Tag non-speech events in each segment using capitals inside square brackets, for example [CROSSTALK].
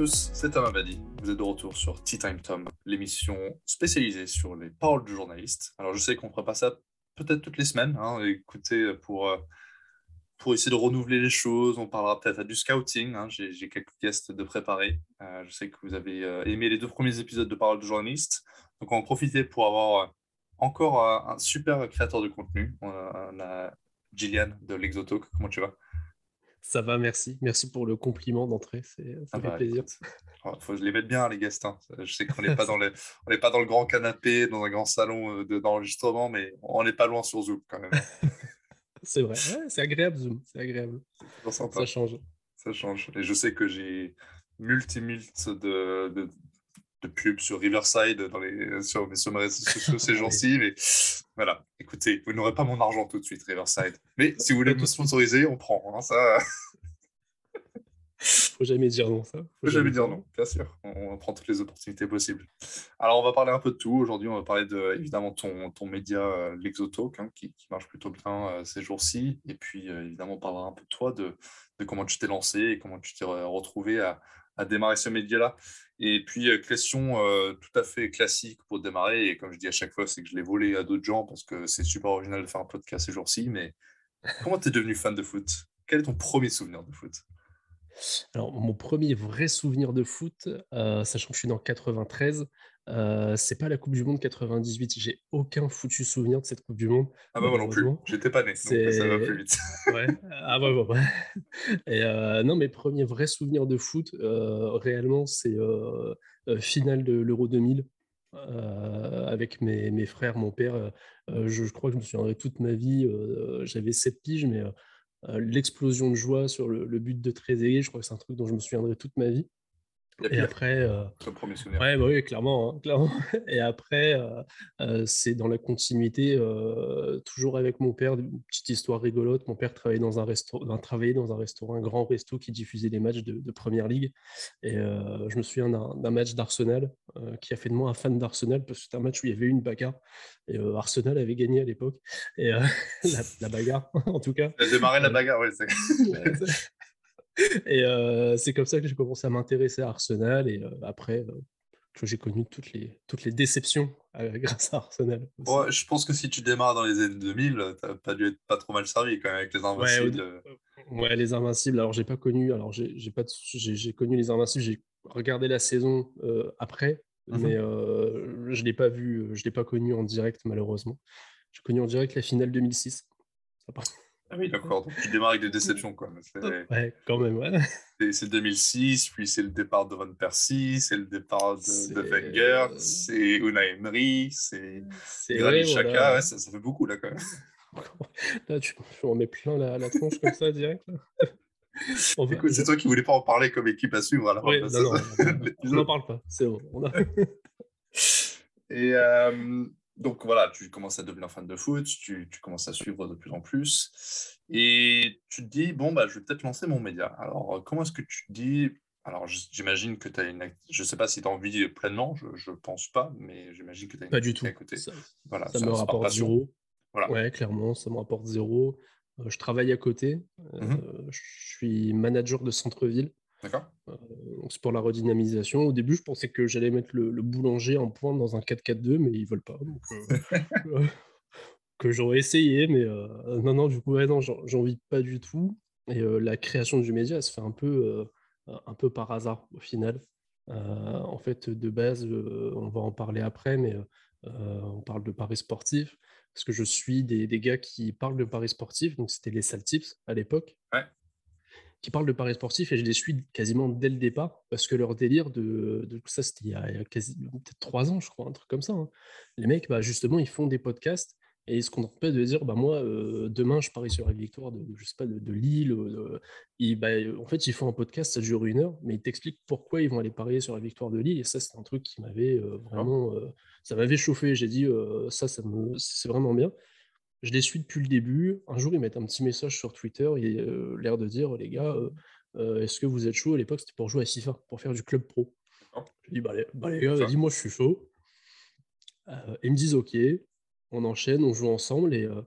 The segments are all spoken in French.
tous, c'est Tom Abadi. Vous êtes de retour sur Tea Time Tom, l'émission spécialisée sur les paroles du journaliste. Alors je sais qu'on ne fera pas ça peut-être toutes les semaines. Hein. Écoutez, pour, euh, pour essayer de renouveler les choses, on parlera peut-être du scouting. Hein. J'ai quelques guests de préparer. Euh, je sais que vous avez euh, aimé les deux premiers épisodes de paroles du journaliste. Donc on va en profiter pour avoir encore un super créateur de contenu. On a Gillian de l'Exotalk. Comment tu vas? Ça va, merci. Merci pour le compliment d'entrée, ça ah fait bah, plaisir. Il faut les mettre bien, les guests. Hein. Je sais qu'on n'est pas, dans [LAUGHS] le, pas dans le grand canapé, dans un grand salon euh, d'enregistrement, mais on n'est pas loin sur Zoom quand même. [LAUGHS] c'est vrai, c'est agréable Zoom, c'est agréable. Ça change. Ça change. Et je sais que j'ai multi de, de pub sur Riverside dans les, sur mes sociaux ces [LAUGHS] jours-ci. Mais voilà, écoutez, vous n'aurez pas mon argent tout de suite, Riverside. Mais si vous voulez me sponsoriser, on prend. Hein, ça. [LAUGHS] Faut jamais dire non, ça. Faut, Faut jamais dire non, bien sûr. On, prend toutes les opportunités possibles. Alors, on va parler un peu de tout. Aujourd'hui, on va parler de, évidemment, ton, ton média, euh, l'Exotalk, hein, qui, qui, marche plutôt bien euh, ces jours-ci. Et puis, euh, évidemment, on parlera un peu de toi, de, de comment tu t'es lancé et comment tu t'es retrouvé à, à démarrer ce média-là. Et puis, euh, question euh, tout à fait classique pour démarrer, et comme je dis à chaque fois, c'est que je l'ai volé à d'autres gens parce que c'est super original de faire un podcast ces jours-ci, mais comment tu es devenu fan de foot? Quel est ton premier souvenir de foot? Alors, mon premier vrai souvenir de foot, euh, sachant que je suis dans 93, euh, c'est pas la Coupe du Monde 98. J'ai aucun foutu souvenir de cette Coupe du Monde. Ah bah moi non plus. J'étais pas né, donc ça va plus vite. [LAUGHS] ouais. Ah bah, bah, bah. Et euh, non, mes premiers vrais souvenirs de foot, euh, réellement, c'est finale de l'Euro 2000. avec mes, mes, frères, mon père, je, crois que je me souviendrai toute ma vie. J'avais 7 piges, mais l'explosion de joie sur le, le, but de Trezeguet, je crois que c'est un truc dont je me souviendrai toute ma vie. Et, après, euh, premier souvenir. Ouais, bah oui, clairement, hein, clairement. [LAUGHS] Et après, euh, euh, c'est dans la continuité, toujours avec mon père, une petite histoire rigolote. Mon père travaillait dans un restaurant, travaillait dans un restaurant, un grand resto qui diffusait des matchs de, de première ligue. Et je me souviens d'un match d'Arsenal qui a fait de moi un fan d'Arsenal parce que c'était un match où il y avait eu une bagarre. Et Arsenal avait gagné à l'époque. Et [LAUGHS] la, bagarre, [LAUGHS] en tout cas. Il a démarré la bagarre, oui. Et euh, c'est comme ça que j'ai commencé à m'intéresser à Arsenal. Et euh, après, euh, que j'ai connu toutes les, toutes les déceptions [LAUGHS] grâce à Arsenal. je pense que si tu démarres dans les années 2000, tu n'as pas dû être pas trop mal servi quand même avec les Invincibles. Ouais, les Invincibles. Alors, j'ai pas connu. Alors, j'ai pas j'ai connu les Invincibles. J'ai regardé la saison après, mmh mais je l'ai pas vu. Je l'ai pas connu en direct malheureusement. J'ai connu en direct la finale 2006. Ah oui, d'accord. Donc tu démarres avec des déceptions, quoi. [LAUGHS] Ouais, quand même, ouais. C'est 2006, puis c'est le départ de Van Persie, c'est le départ de, de Wenger, c'est Unai Emery, c'est Granit Xhaka. Ouais, ça, ça, fait beaucoup, là, quand même. [LAUGHS] Là, tu, on met plein la, la tronche comme ça, direct. Écoute, c'est toi qui voulais pas en parler comme équipe à suivre. Alors, ouais, non, non, [LAUGHS] on n'en parle pas, c'est bon. On a... Et... Euh, donc voilà, tu commences à devenir fan de foot, tu, commences à suivre de plus en plus, et tu te dis, bon, bah, je vais peut-être lancer mon média. Alors, euh, comment est-ce que tu te dis, alors j'imagine que tu as une... Je ne sais pas si tu as envie pleinement, je ne pense pas, mais j'imagine que tu as une Pas du tout. À côté. Ça, voilà, ça, me rapporte zéro. Voilà. Ouais, clairement, ça me rapporte zéro. Euh, je travaille à côté, euh, mmh je suis manager de centre-ville. D'accord. Euh, c'est pour la redynamisation. Au début, je pensais que j'allais mettre le, boulanger en pointe dans un 4-4-2, mais ils veulent pas. Euh, [LAUGHS] euh, que j'aurais essayé, mais non, non, du coup, ouais, non, j'en vis pas du tout. Et la création du média, elle se fait un peu, un peu par hasard au final. en fait, de base, on va en parler après, mais on parle de paris sportif parce que je suis des, des, gars qui parlent de paris sportif, donc c'était les Saltips à l'époque. Ouais qui parlent de paris sportifs et je les suis quasiment dès le départ parce que leur délire de, de ça, c'était il y a, peut-être trois ans, je crois, un truc comme ça. Hein. Les mecs, bah, justement, ils font des podcasts et ils se contentent pas de dire, bah, moi, euh, demain, je parie sur la victoire de, je sais pas, de, Lille. bah, en fait, ils font un podcast, ça dure une heure, mais ils t'expliquent pourquoi ils vont aller parier sur la victoire de Lille. Et ça, c'est un truc qui m'avait euh, vraiment, euh, ça m'avait chauffé. J'ai dit, ça, ça me, c'est vraiment bien. Je les suis depuis le début. Un jour, ils mettent un petit message sur Twitter, il a euh, l'air de dire les gars, euh, euh, est-ce que vous êtes chaud? À l'époque, c'était pour jouer à FIFA, pour faire du club pro. Je dis bah les, bah, les gars, vas-y, moi je suis chaud. ils me disent ok, on enchaîne, on joue ensemble et au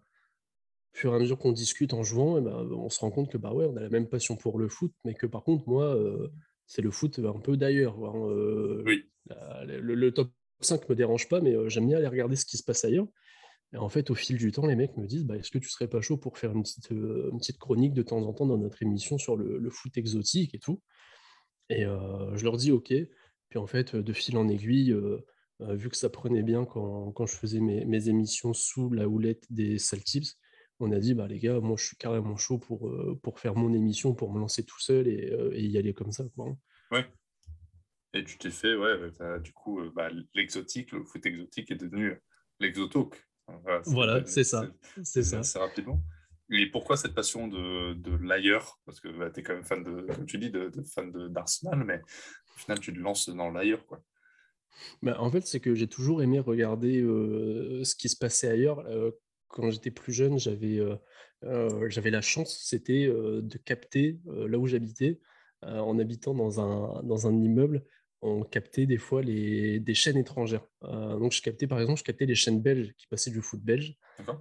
fur et à mesure qu'on discute en jouant, et eh ben, on se rend compte que bah ouais, on a la même passion pour le foot, mais que par contre, moi, c'est le foot un peu d'ailleurs. Hein, oui. le, top 5 me dérange pas, mais j'aime bien aller regarder ce qui se passe ailleurs. Et en fait, au fil du temps, les mecs me disent bah, Est-ce que tu serais pas chaud pour faire une petite, une petite chronique de temps en temps dans notre émission sur le, foot exotique et tout? Et je leur dis Ok. Puis en fait, de fil en aiguille, vu que ça prenait bien quand, je faisais mes, émissions sous la houlette des Saltips, on a dit bah, Les gars, moi je suis carrément chaud pour, faire mon émission, pour me lancer tout seul et, y aller comme ça. Hein. Ouais. Et tu t'es fait, ouais, du coup, bah, l'exotique, le foot exotique est devenu l'exotalk. Voilà, c'est ça. C'est ça. C'est rapidement. Et pourquoi cette passion de, de l'ailleurs? Parce que bah, tu es quand même fan de, comme tu dis, de, de fan d'Arsenal, mais au final, tu te lances dans l'ailleurs. quoi. Bah, en fait, c'est que j'ai toujours aimé regarder euh, ce qui se passait ailleurs. Euh, quand j'étais plus jeune, j'avais euh, j'avais la chance, c'était de capter là où j'habitais, en habitant dans un, dans un immeuble on captait des fois les, des chaînes étrangères. Euh, donc, je captais, par exemple, je captais les chaînes belges qui passaient du foot belge.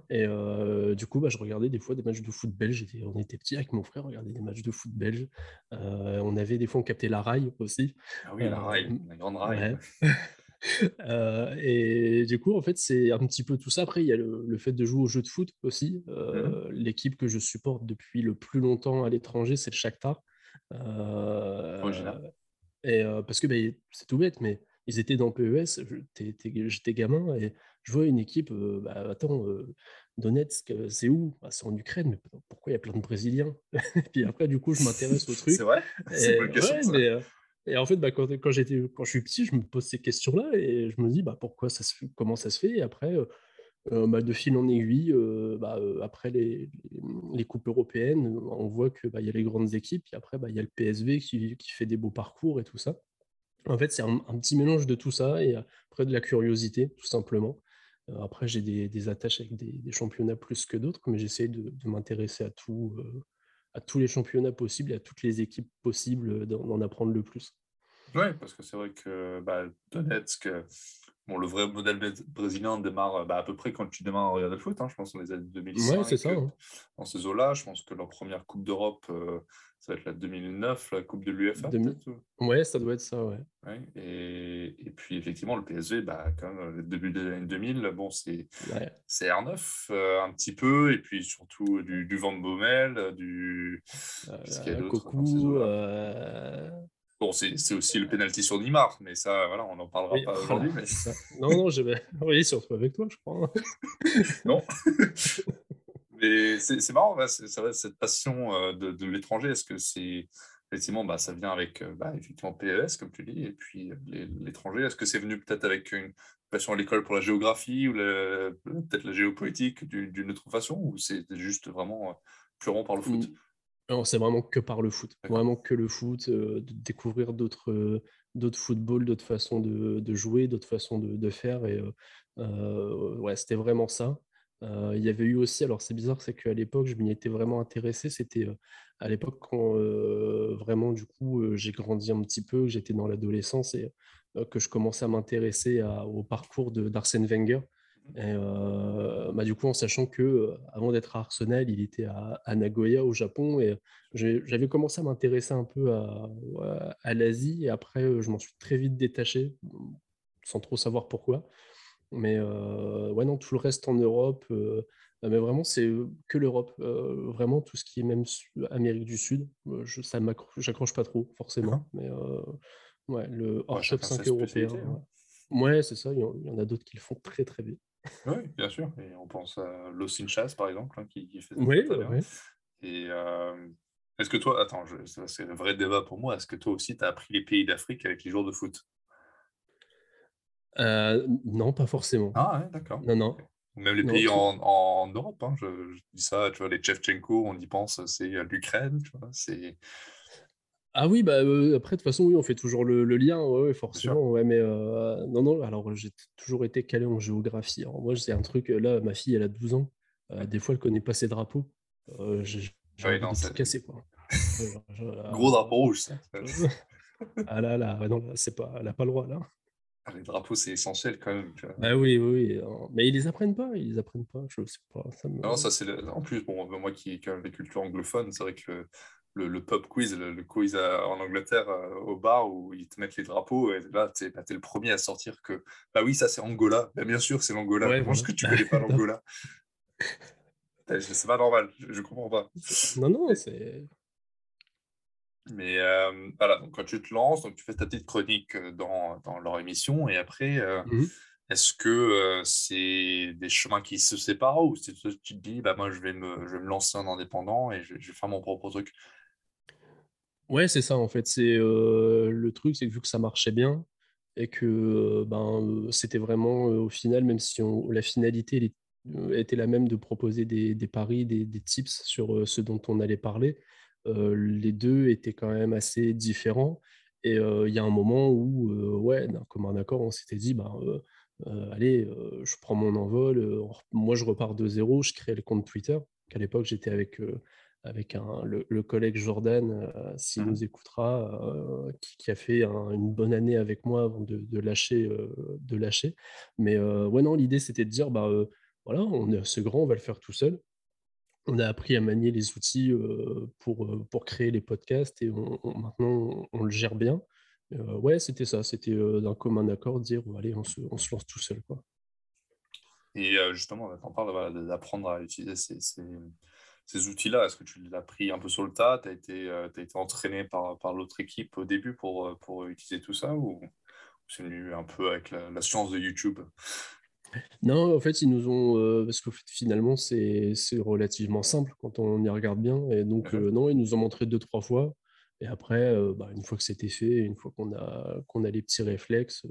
Et euh, du coup, bah, je regardais des fois des matchs de foot belge. on était petits avec mon frère, on regardait des matchs de foot belge. Euh, on avait des fois, on captait la rail aussi. Ah oui, la rail, la grande rail. [LAUGHS] et du coup, en fait, c'est un petit peu tout ça. Après, il y a le, fait de jouer au jeu de foot aussi. Mmh l'équipe que je supporte depuis le plus longtemps à l'étranger, c'est le Shakhtar. Et, parce que bah, c'est tout bête, mais ils étaient dans PES, j'étais gamin et je vois une équipe, bah, attends, Donetsk, c'est où? Bah, C'est en Ukraine, mais pourquoi il y a plein de Brésiliens? Et [LAUGHS] puis après, du coup, je m'intéresse au [LAUGHS] truc. C'est vrai C'est une question. mais, et en fait, bah, quand, quand, quand je suis petit, je me pose ces questions-là et je me dis bah, pourquoi ça se comment ça se fait? Et après, euh, bah, de fil en aiguille, euh, bah, euh, après les, les, coupes européennes, on voit qu'il bah, y a les grandes équipes, et après, il y a le PSV qui, fait des beaux parcours et tout ça. En fait, c'est un, petit mélange de tout ça, et après de la curiosité, tout simplement. après, j'ai des, attaches avec des, championnats plus que d'autres, mais j'essaie de, de m'intéresser à, tout, à tous les championnats possibles, à toutes les équipes possibles, d'en apprendre le plus. Oui, parce que c'est vrai que bah, Donetsk, Bon, le vrai modèle brésilien démarre bah, à peu près quand tu démarres à regarder le foot, hein, je pense, dans les années 2005. Ouais, c'est ça. Hein. Dans ces eaux-là, je pense que leur première Coupe d'Europe, euh, ça va être la 2009, la Coupe de l'UEFA. Ouais, ça doit être ça, ouais. ouais et, et, puis, effectivement, le PSV, bah, quand même, le début des années 2000, bon, c'est c'est R9 euh, un petit peu, et puis surtout du, du Van Bommel, du. Euh, Bon, c'est aussi le penalty sur Neymar, mais ça, voilà, on n'en parlera pas aujourd'hui. Mais... [LAUGHS] non, non, je vais. [LAUGHS] Oui, surtout avec toi, je crois. [LAUGHS] non. mais c'est marrant, c'est vrai, cette passion euh, de, de l'étranger. Est-ce que c'est. Effectivement, bah, ça vient avec euh, bah, effectivement PES, comme tu dis, et puis euh, l'étranger. Est-ce que c'est venu peut-être avec une passion à l'école pour la géographie ou peut-être la géopolitique d'une autre façon, ou c'est juste vraiment purement par le foot? mmh. Non, c'est vraiment que par le foot. Vraiment que le foot, euh, de découvrir d'autres euh, d'autres footballs, d'autres façons de, de jouer, d'autres façons de, de, faire. Et euh, ouais, c'était vraiment ça. il y avait eu aussi, alors c'est bizarre, c'est qu'à l'époque, je m'y étais vraiment intéressé. C'était à l'époque quand vraiment, du coup, j'ai grandi un petit peu, j'étais dans l'adolescence et que je commençais à m'intéresser au parcours d'Arsène Wenger. Et euh, bah, du coup, en sachant que euh, avant d'être à Arsenal, il était à, Nagoya au Japon et j'avais commencé à m'intéresser un peu à, à l'Asie et après, euh, je m'en suis très vite détaché, sans trop savoir pourquoi. Mais ouais, non, tout le reste en Europe, mais vraiment, c'est que l'Europe. vraiment, tout ce qui est même Amérique du Sud, je, ça j'accroche pas trop, forcément. Mais ouais, le hors top 5 européen. Ouais, c'est ça, il y, en, a d'autres qui le font très très bien. Oui, bien sûr. Et on pense à Los Inchas, par exemple, hein, qui, fait ça. Oui, Et euh, est-ce que toi, attends, c'est un vrai débat pour moi, est-ce que toi aussi, tu as appris les pays d'Afrique avec les joueurs de foot? Euh, Non, pas forcément. Ah, ouais, d'accord. Non, non. Même les pays en, en, Europe, hein, je, dis ça, tu vois, les Chevchenko, on y pense, c'est l'Ukraine, tu vois, c'est. Ah oui, bah, après, de toute façon, oui, on fait toujours le, lien, ouais, forcément. Ouais, mais non, non, alors j'ai toujours été calé en géographie. Alors, moi, c'est un truc, là, ma fille, elle a 12 ans. des fois, elle connaît pas ses drapeaux. j'ai ouais, non, cassé, quoi. Gros drapeau rouge, ça. [LAUGHS] ah là, là, non, c'est pas, elle n'a pas le droit, là. Ah, les drapeaux, c'est essentiel quand même. Bah oui, oui, mais ils les apprennent pas, ils les apprennent pas. Je sais pas. Ça Non, ça c'est en plus bon, moi qui ai quand même des cultures anglophones, c'est vrai que le, pub quiz, le, quiz en Angleterre au bar où ils te mettent les drapeaux et là, tu es, bah, le premier à sortir que bah oui, ça c'est Angola. Bah, bien sûr, c'est l'Angola. Ouais, Comment est-ce que tu connais pas l'Angola [LAUGHS] C'est pas normal, je, je comprends pas. Non, non, c'est. Mais voilà, donc quand tu te lances, donc tu fais ta petite chronique dans, dans leur émission et après. Mmh est-ce que c'est des chemins qui se séparent ou c'est tu te dis, bah, moi, je vais me, je vais me lancer en indépendant et je, vais faire mon propre truc? Ouais, c'est ça, en fait. C'est le truc, c'est que vu que ça marchait bien et que ben, c'était vraiment, au final, même si la finalité était la même de proposer des, paris, des, tips sur ce dont on allait parler, les deux étaient quand même assez différents. Et il y a un moment où, ouais, d'un commun accord, on s'était dit, ben, euh, allez, euh, je prends mon envol, euh, moi je repars de zéro, je crée le compte Twitter, qu'à l'époque j'étais avec, avec un, le, collègue Jordan, s'il mmh nous écoutera, qui, a fait une bonne année avec moi avant de, lâcher, de lâcher. Mais ouais, non, l'idée c'était de dire, bah voilà, on est assez grand, on va le faire tout seul. On a appris à manier les outils pour, pour créer les podcasts et maintenant on le gère bien. Euh, ouais, c'était ça. C'était euh, d'un commun accord de dire allez, on se, on se, lance tout seul. Quoi. Et euh, justement, on parle d'apprendre à utiliser ces, ces, ces outils-là. Est-ce que tu l'as pris un peu sur le tas? Tu as été, as été entraîné par, par l'autre équipe au début pour, pour utiliser tout ça ou c'est venu un peu avec la, science de YouTube? Non, en fait, ils nous ont. parce que finalement, c'est relativement simple quand on y regarde bien. Et donc, non, ils nous ont montré deux, trois fois. Et après, bah, une fois que c'était fait, une fois qu'on a, qu'on a les petits réflexes,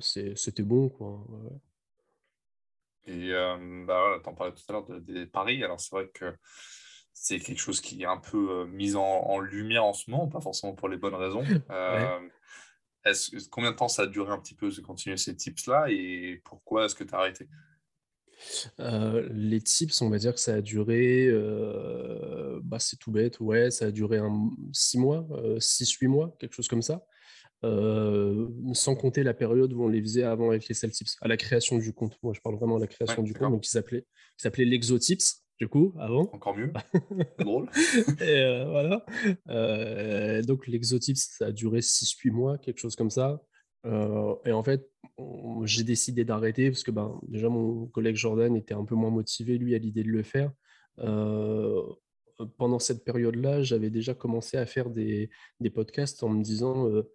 c'était bon. Quoi. Et bah, tu en parlais tout à l'heure des paris. Alors, c'est vrai que c'est quelque chose qui est un peu mis en, lumière en ce moment, pas forcément pour les bonnes raisons. [LAUGHS] est combien de temps ça a duré un petit peu de continuer ces tips-là et pourquoi est-ce que tu as arrêté? Euh, les tips, on va dire que ça a duré, euh, bah, c'est tout bête, ouais, ça a duré un, six mois, 6-8 euh, mois, quelque chose comme ça. Sans compter la période où on les faisait avant avec les tips à la création du compte. Moi, je parle vraiment de la création du compte, donc qui s'appelait, qui s'appelait l'Exotips, du coup, avant. Encore mieux. [LAUGHS] drôle. Et voilà. donc, l'Exotips, ça a duré 6-8 mois, quelque chose comme ça. et en fait, j'ai décidé d'arrêter parce que ben, déjà mon collègue Jordan était un peu moins motivé, lui, à l'idée de le faire. Euh, pendant cette période-là, j'avais déjà commencé à faire des, des podcasts en me disant, euh,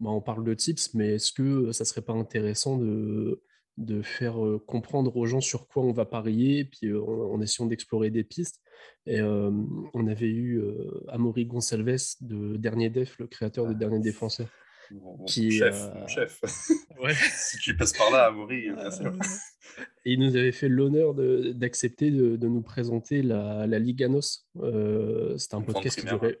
ben, on parle de tips, mais est-ce que ça serait pas intéressant de, de faire euh, comprendre aux gens sur quoi on va parier, puis en, essayant d'explorer des pistes? Et on avait eu Amaury Gonçalves de Dernier Def, le créateur de Dernier Défenseur mon, chef, mon chef. [LAUGHS] Ouais. [LAUGHS] si tu passes par là à mourir, bien sûr. Et il nous avait fait l'honneur d'accepter de, de, nous présenter la, la Liganos. Euh, C'était un podcast qui durait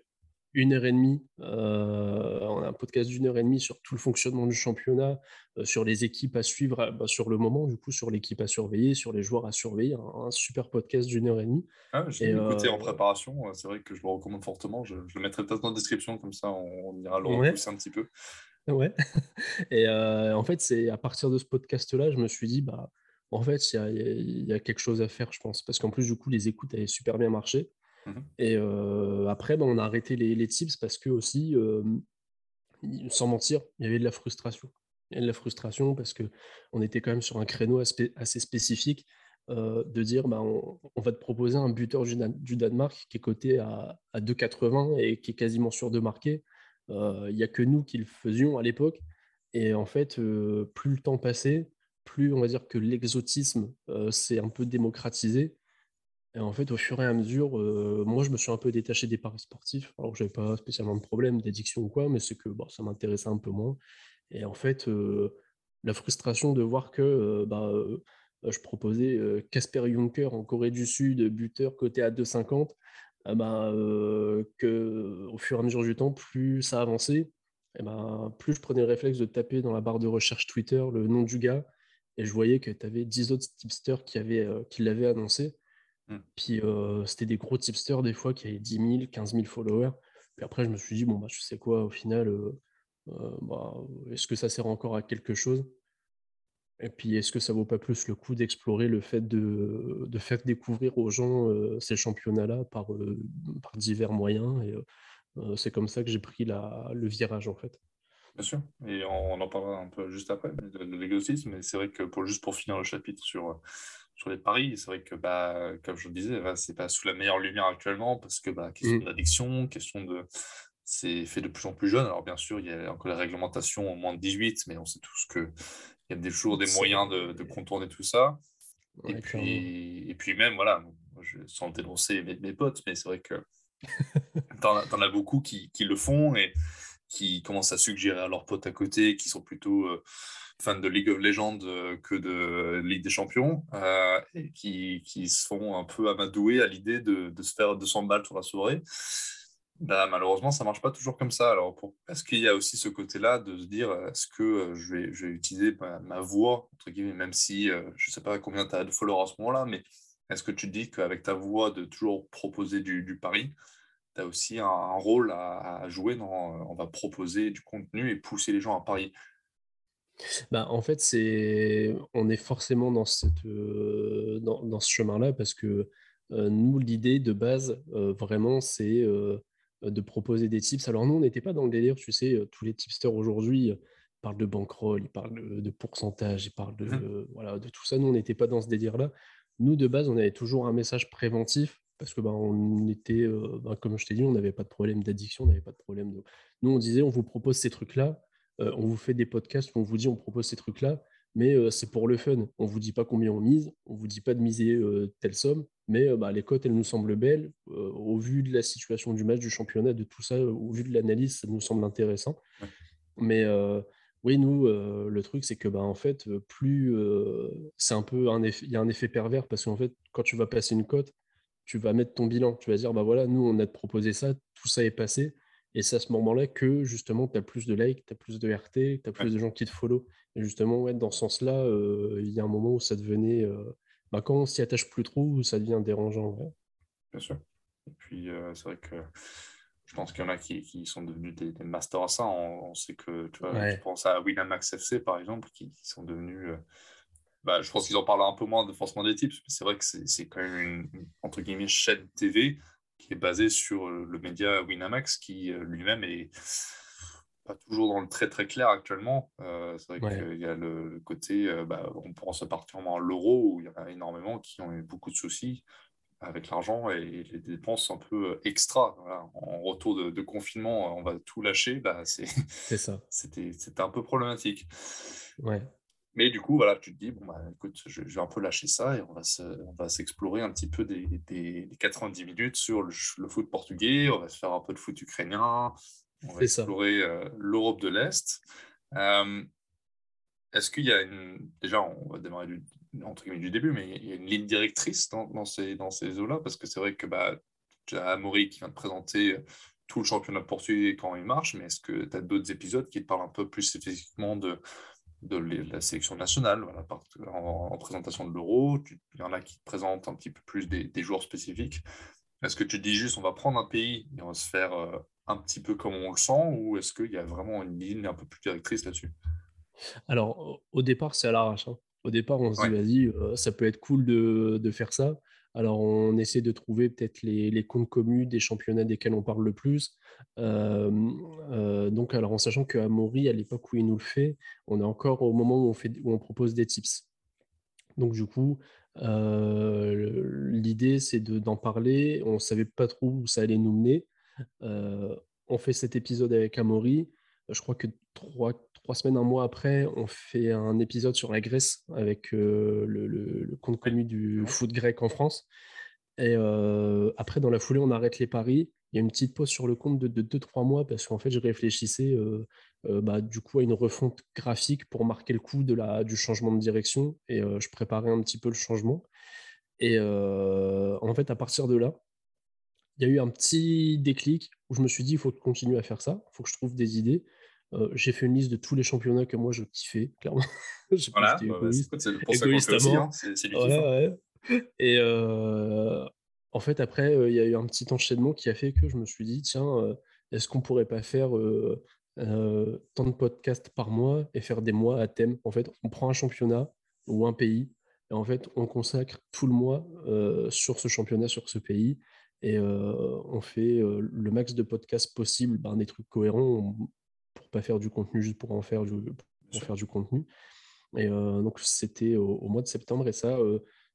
une heure et demie. Euh, on a un podcast d'une heure et demie sur tout le fonctionnement du championnat, euh, sur les équipes à suivre euh, bah, sur le moment, du coup, sur l'équipe à surveiller, sur les joueurs à surveiller. Un, super podcast d'une heure et demie. Ah, je l'ai écouté en préparation. C'est vrai que je le recommande fortement. Je, le mettrai peut-être dans la description, comme ça on, ira le repousser un petit peu. Ouais. [LAUGHS] Et en fait, c'est à partir de ce podcast-là, je me suis dit, bah, en fait, il y, y, a quelque chose à faire, je pense. Parce qu'en plus, du coup, les écoutes avaient super bien marché. Mmh et après, ben, on a arrêté les, tips parce que aussi, sans mentir, il y avait de la frustration. Il y avait de la frustration parce qu'on était quand même sur un créneau assez spécifique de dire ben, on, va te proposer un buteur du, Danemark qui est coté à, à 2,80 et qui est quasiment sûr de marquer. Il n'y a que nous qui le faisions à l'époque. Et en fait, plus le temps passait, plus on va dire que l'exotisme s'est un peu démocratisé. Et en fait, au fur et à mesure, euh, moi, je me suis un peu détaché des paris sportifs. Alors je n'avais pas spécialement de problème d'addiction ou quoi, mais c'est que bon, ça m'intéressait un peu moins. Et en fait, euh, la frustration de voir que euh, bah, je proposais Casper Juncker en Corée du Sud, buteur côté à 2,50, ah bah, au fur et à mesure du temps, plus ça avançait, et ben, plus je prenais le réflexe de taper dans la barre de recherche Twitter le nom du gars, et je voyais que tu avais 10 autres tipsters qui, qui l'avaient annoncé. Mmh. Puis c'était des gros tipsters des fois qui avaient 10 000, 15 000 followers. Puis après, je me suis dit, bon, bah, je sais quoi, au final, bah, est-ce que ça sert encore à quelque chose? Et puis, est-ce que ça vaut pas plus le coup d'explorer le fait de, de faire découvrir aux gens euh, ces championnats-là par, euh, par divers moyens? Et euh, c'est comme ça que j'ai pris la, le virage en fait. Bien sûr, et on, en parlera un peu juste après de, l'exotisme, mais c'est vrai que pour, juste pour finir le chapitre sur, sur les paris, c'est vrai que, bah, comme je le disais, bah, c'est pas sous la meilleure lumière actuellement parce que, bah, question mmh. d'addiction, question de. C'est fait de plus en plus jeune. Alors, bien sûr, il y a encore les réglementations au moins de 18, mais on sait tous que il y a toujours des moyens de, contourner tout ça. et, puis, et puis même, voilà, je, sans dénoncer mes, mes potes, mais c'est vrai que [LAUGHS] t'en, en as beaucoup qui, qui, le font et qui commencent à suggérer à leurs potes à côté qui sont plutôt euh, fans de League of Legends euh, que de Ligue des Champions euh, et qui, qui, se font un peu amadouer à l'idée de, de, se faire 200 balles sur la soirée. Bah, malheureusement, ça marche pas toujours comme ça. Alors, pour... est-ce qu'il y a aussi ce côté-là de se dire, est-ce que je, vais, je vais utiliser ma, voix, entre guillemets, même si je sais pas combien tu as de followers à ce moment-là, mais est-ce que tu te dis qu'avec ta voix, de toujours proposer du, du pari, tu as aussi un, rôle à, jouer dans on va proposer du contenu et pousser les gens à parier bah, en fait, c'est on est forcément dans, cette, dans, dans, ce chemin-là parce que nous, l'idée de base, vraiment, c'est de proposer des tips. Alors, nous, on n'était pas dans le délire, tu sais, tous les tipsters aujourd'hui parlent de bankroll, ils parlent de, pourcentage, ils parlent de, mmh. voilà, de tout ça. Nous, on n'était pas dans ce délire-là. Nous, de base, on avait toujours un message préventif parce que bah, on était, bah, comme je t'ai dit, on n'avait pas de problème d'addiction, on n'avait pas de problème de. Nous, on disait, on vous propose ces trucs-là, on vous fait des podcasts où on vous dit, on propose ces trucs-là, mais c'est pour le fun. On vous dit pas combien on mise, on vous dit pas de miser telle somme, mais bah, les cotes, elles nous semblent belles. au vu de la situation du match, du championnat, de tout ça, au vu de l'analyse, ça nous semble intéressant. Mais oui, nous, le truc, c'est que bah, en fait, plus c'est un peu un effet, il y a un effet pervers parce qu'en fait, quand tu vas passer une cote, tu vas mettre ton bilan. Tu vas dire, bah voilà, nous, on a proposé ça, tout ça est passé. Et c'est à ce moment-là que justement, tu as plus de likes, tu as plus de RT, tu as plus de gens qui te follow. Et justement, ouais, dans ce sens-là, euh, il y a un moment où ça devenait. Euh, bah, quand on s'y attache plus trop, ça devient dérangeant. Bien sûr. Et puis, euh, c'est vrai que je pense qu'il y en a qui, qui sont devenus des, masters à ça. On, sait que, tu vois, je pense à Winamax FC, par exemple, qui, sont devenus. Bah, je pense qu'ils en parlent un peu moins de forcément des tips, c'est vrai que c'est quand même une, entre guillemets, chaîne TV qui est basé sur euh, le média Winamax, qui euh, lui-même est pas toujours dans le très très clair actuellement. Euh, c'est vrai qu'il y a le côté, bah, on pense particulièrement à l'euro, où il y en a énormément qui ont eu beaucoup de soucis avec l'argent et les dépenses un peu extra. En retour de, confinement, on va tout lâcher. Bah, c'est ça. [LAUGHS] C'était un peu problématique. Ouais. Mais du coup, voilà, tu te dis, bon, bah, écoute, je, vais un peu lâcher ça et on va, s'explorer un petit peu des, des, 90 minutes sur le, foot portugais, on va se faire un peu de foot ukrainien, on va explorer euh, l'Europe de l'Est. Euh, est-ce qu'il y a une. Déjà, on va démarrer du, entre guillemets, du début, mais il y a une ligne directrice dans, dans ces, dans ces eaux-là, parce que c'est vrai que bah, tu as Amaury qui vient de présenter tout le championnat portugais quand il marche, mais est-ce que tu as d'autres épisodes qui te parlent un peu plus spécifiquement de de la sélection nationale, voilà, en, présentation de l'euro. Il y en a qui présentent un petit peu plus des, joueurs spécifiques. Est-ce que tu dis juste on va prendre un pays et on va se faire euh, un petit peu comme on le sent ou est-ce qu'il y a vraiment une ligne un peu plus directrice là-dessus? Alors, au départ, c'est à l'arrache. Hein. Au départ, on se dit, vas-y, euh, ça peut être cool de, de, faire ça. Alors, on essaie de trouver peut-être les, les, comptes communs des championnats desquels on parle le plus. Euh, donc, alors en sachant qu'à Maury, à l'époque où il nous le fait, on est encore au moment où on, fait, où on propose des tips. Donc, du coup, euh, l'idée, c'est d'en parler. On ne savait pas trop où ça allait nous mener. Euh, on fait cet épisode avec Amaury. Je crois que trois, trois semaines, un mois après, on fait un épisode sur la Grèce avec euh, le, compte connu du foot grec en France. Et euh, après, dans la foulée, on arrête les paris. Il y a une petite pause sur le compte de 2-3 mois parce qu'en fait, je réfléchissais euh, bah, du coup à une refonte graphique pour marquer le coup de la, du changement de direction et je préparais un petit peu le changement. Et en fait, à partir de là, il y a eu un petit déclic où je me suis dit, il faut continuer à faire ça, il faut que je trouve des idées. Euh, j'ai fait une liste de tous les championnats que moi je kiffais, clairement. [LAUGHS] voilà, bah, bah, c'est pour ça qu'on fait aussi, hein, c'est du ouais, Et euh, en fait, après, euh, il y a eu un petit enchaînement qui a fait que je me suis dit, tiens, est-ce qu'on pourrait pas faire tant de podcasts par mois et faire des mois à thème? En fait, on prend un championnat ou un pays et en fait, on consacre tout le mois sur ce championnat, sur ce pays et on fait le max de podcasts possible, ben, des trucs cohérents pour pas faire du contenu juste pour en faire du, pour faire du contenu. Et donc, c'était au, mois de septembre. Et ça,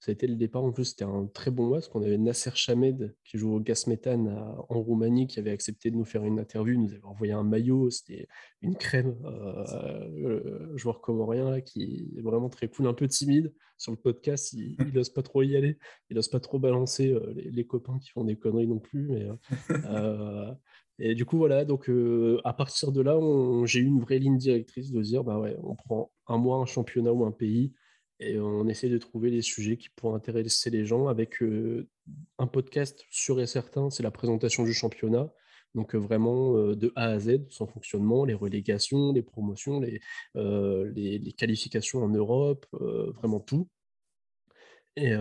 ça a été le départ. En plus, c'était un très bon mois parce qu'on avait Nasser Chamed qui joue au Gas Méthane en Roumanie qui avait accepté de nous faire une interview. Il nous avait envoyé un maillot. C'était une crème. Euh, joueur comorien là, qui est vraiment très cool, un peu timide sur le podcast. Il [LAUGHS] n'ose pas trop y aller. Il n'ose pas trop balancer les, copains qui font des conneries non plus. Mais, [LAUGHS] et du coup, voilà. Donc, à partir de là, j'ai eu une vraie ligne directrice de dire bah ouais, on prend un mois un championnat ou un pays et on essaie de trouver les sujets qui pourraient intéresser les gens avec un podcast sûr et certain, c'est la présentation du championnat. Donc vraiment de A à Z, son fonctionnement, les relégations, les promotions, les qualifications en Europe, vraiment tout. Et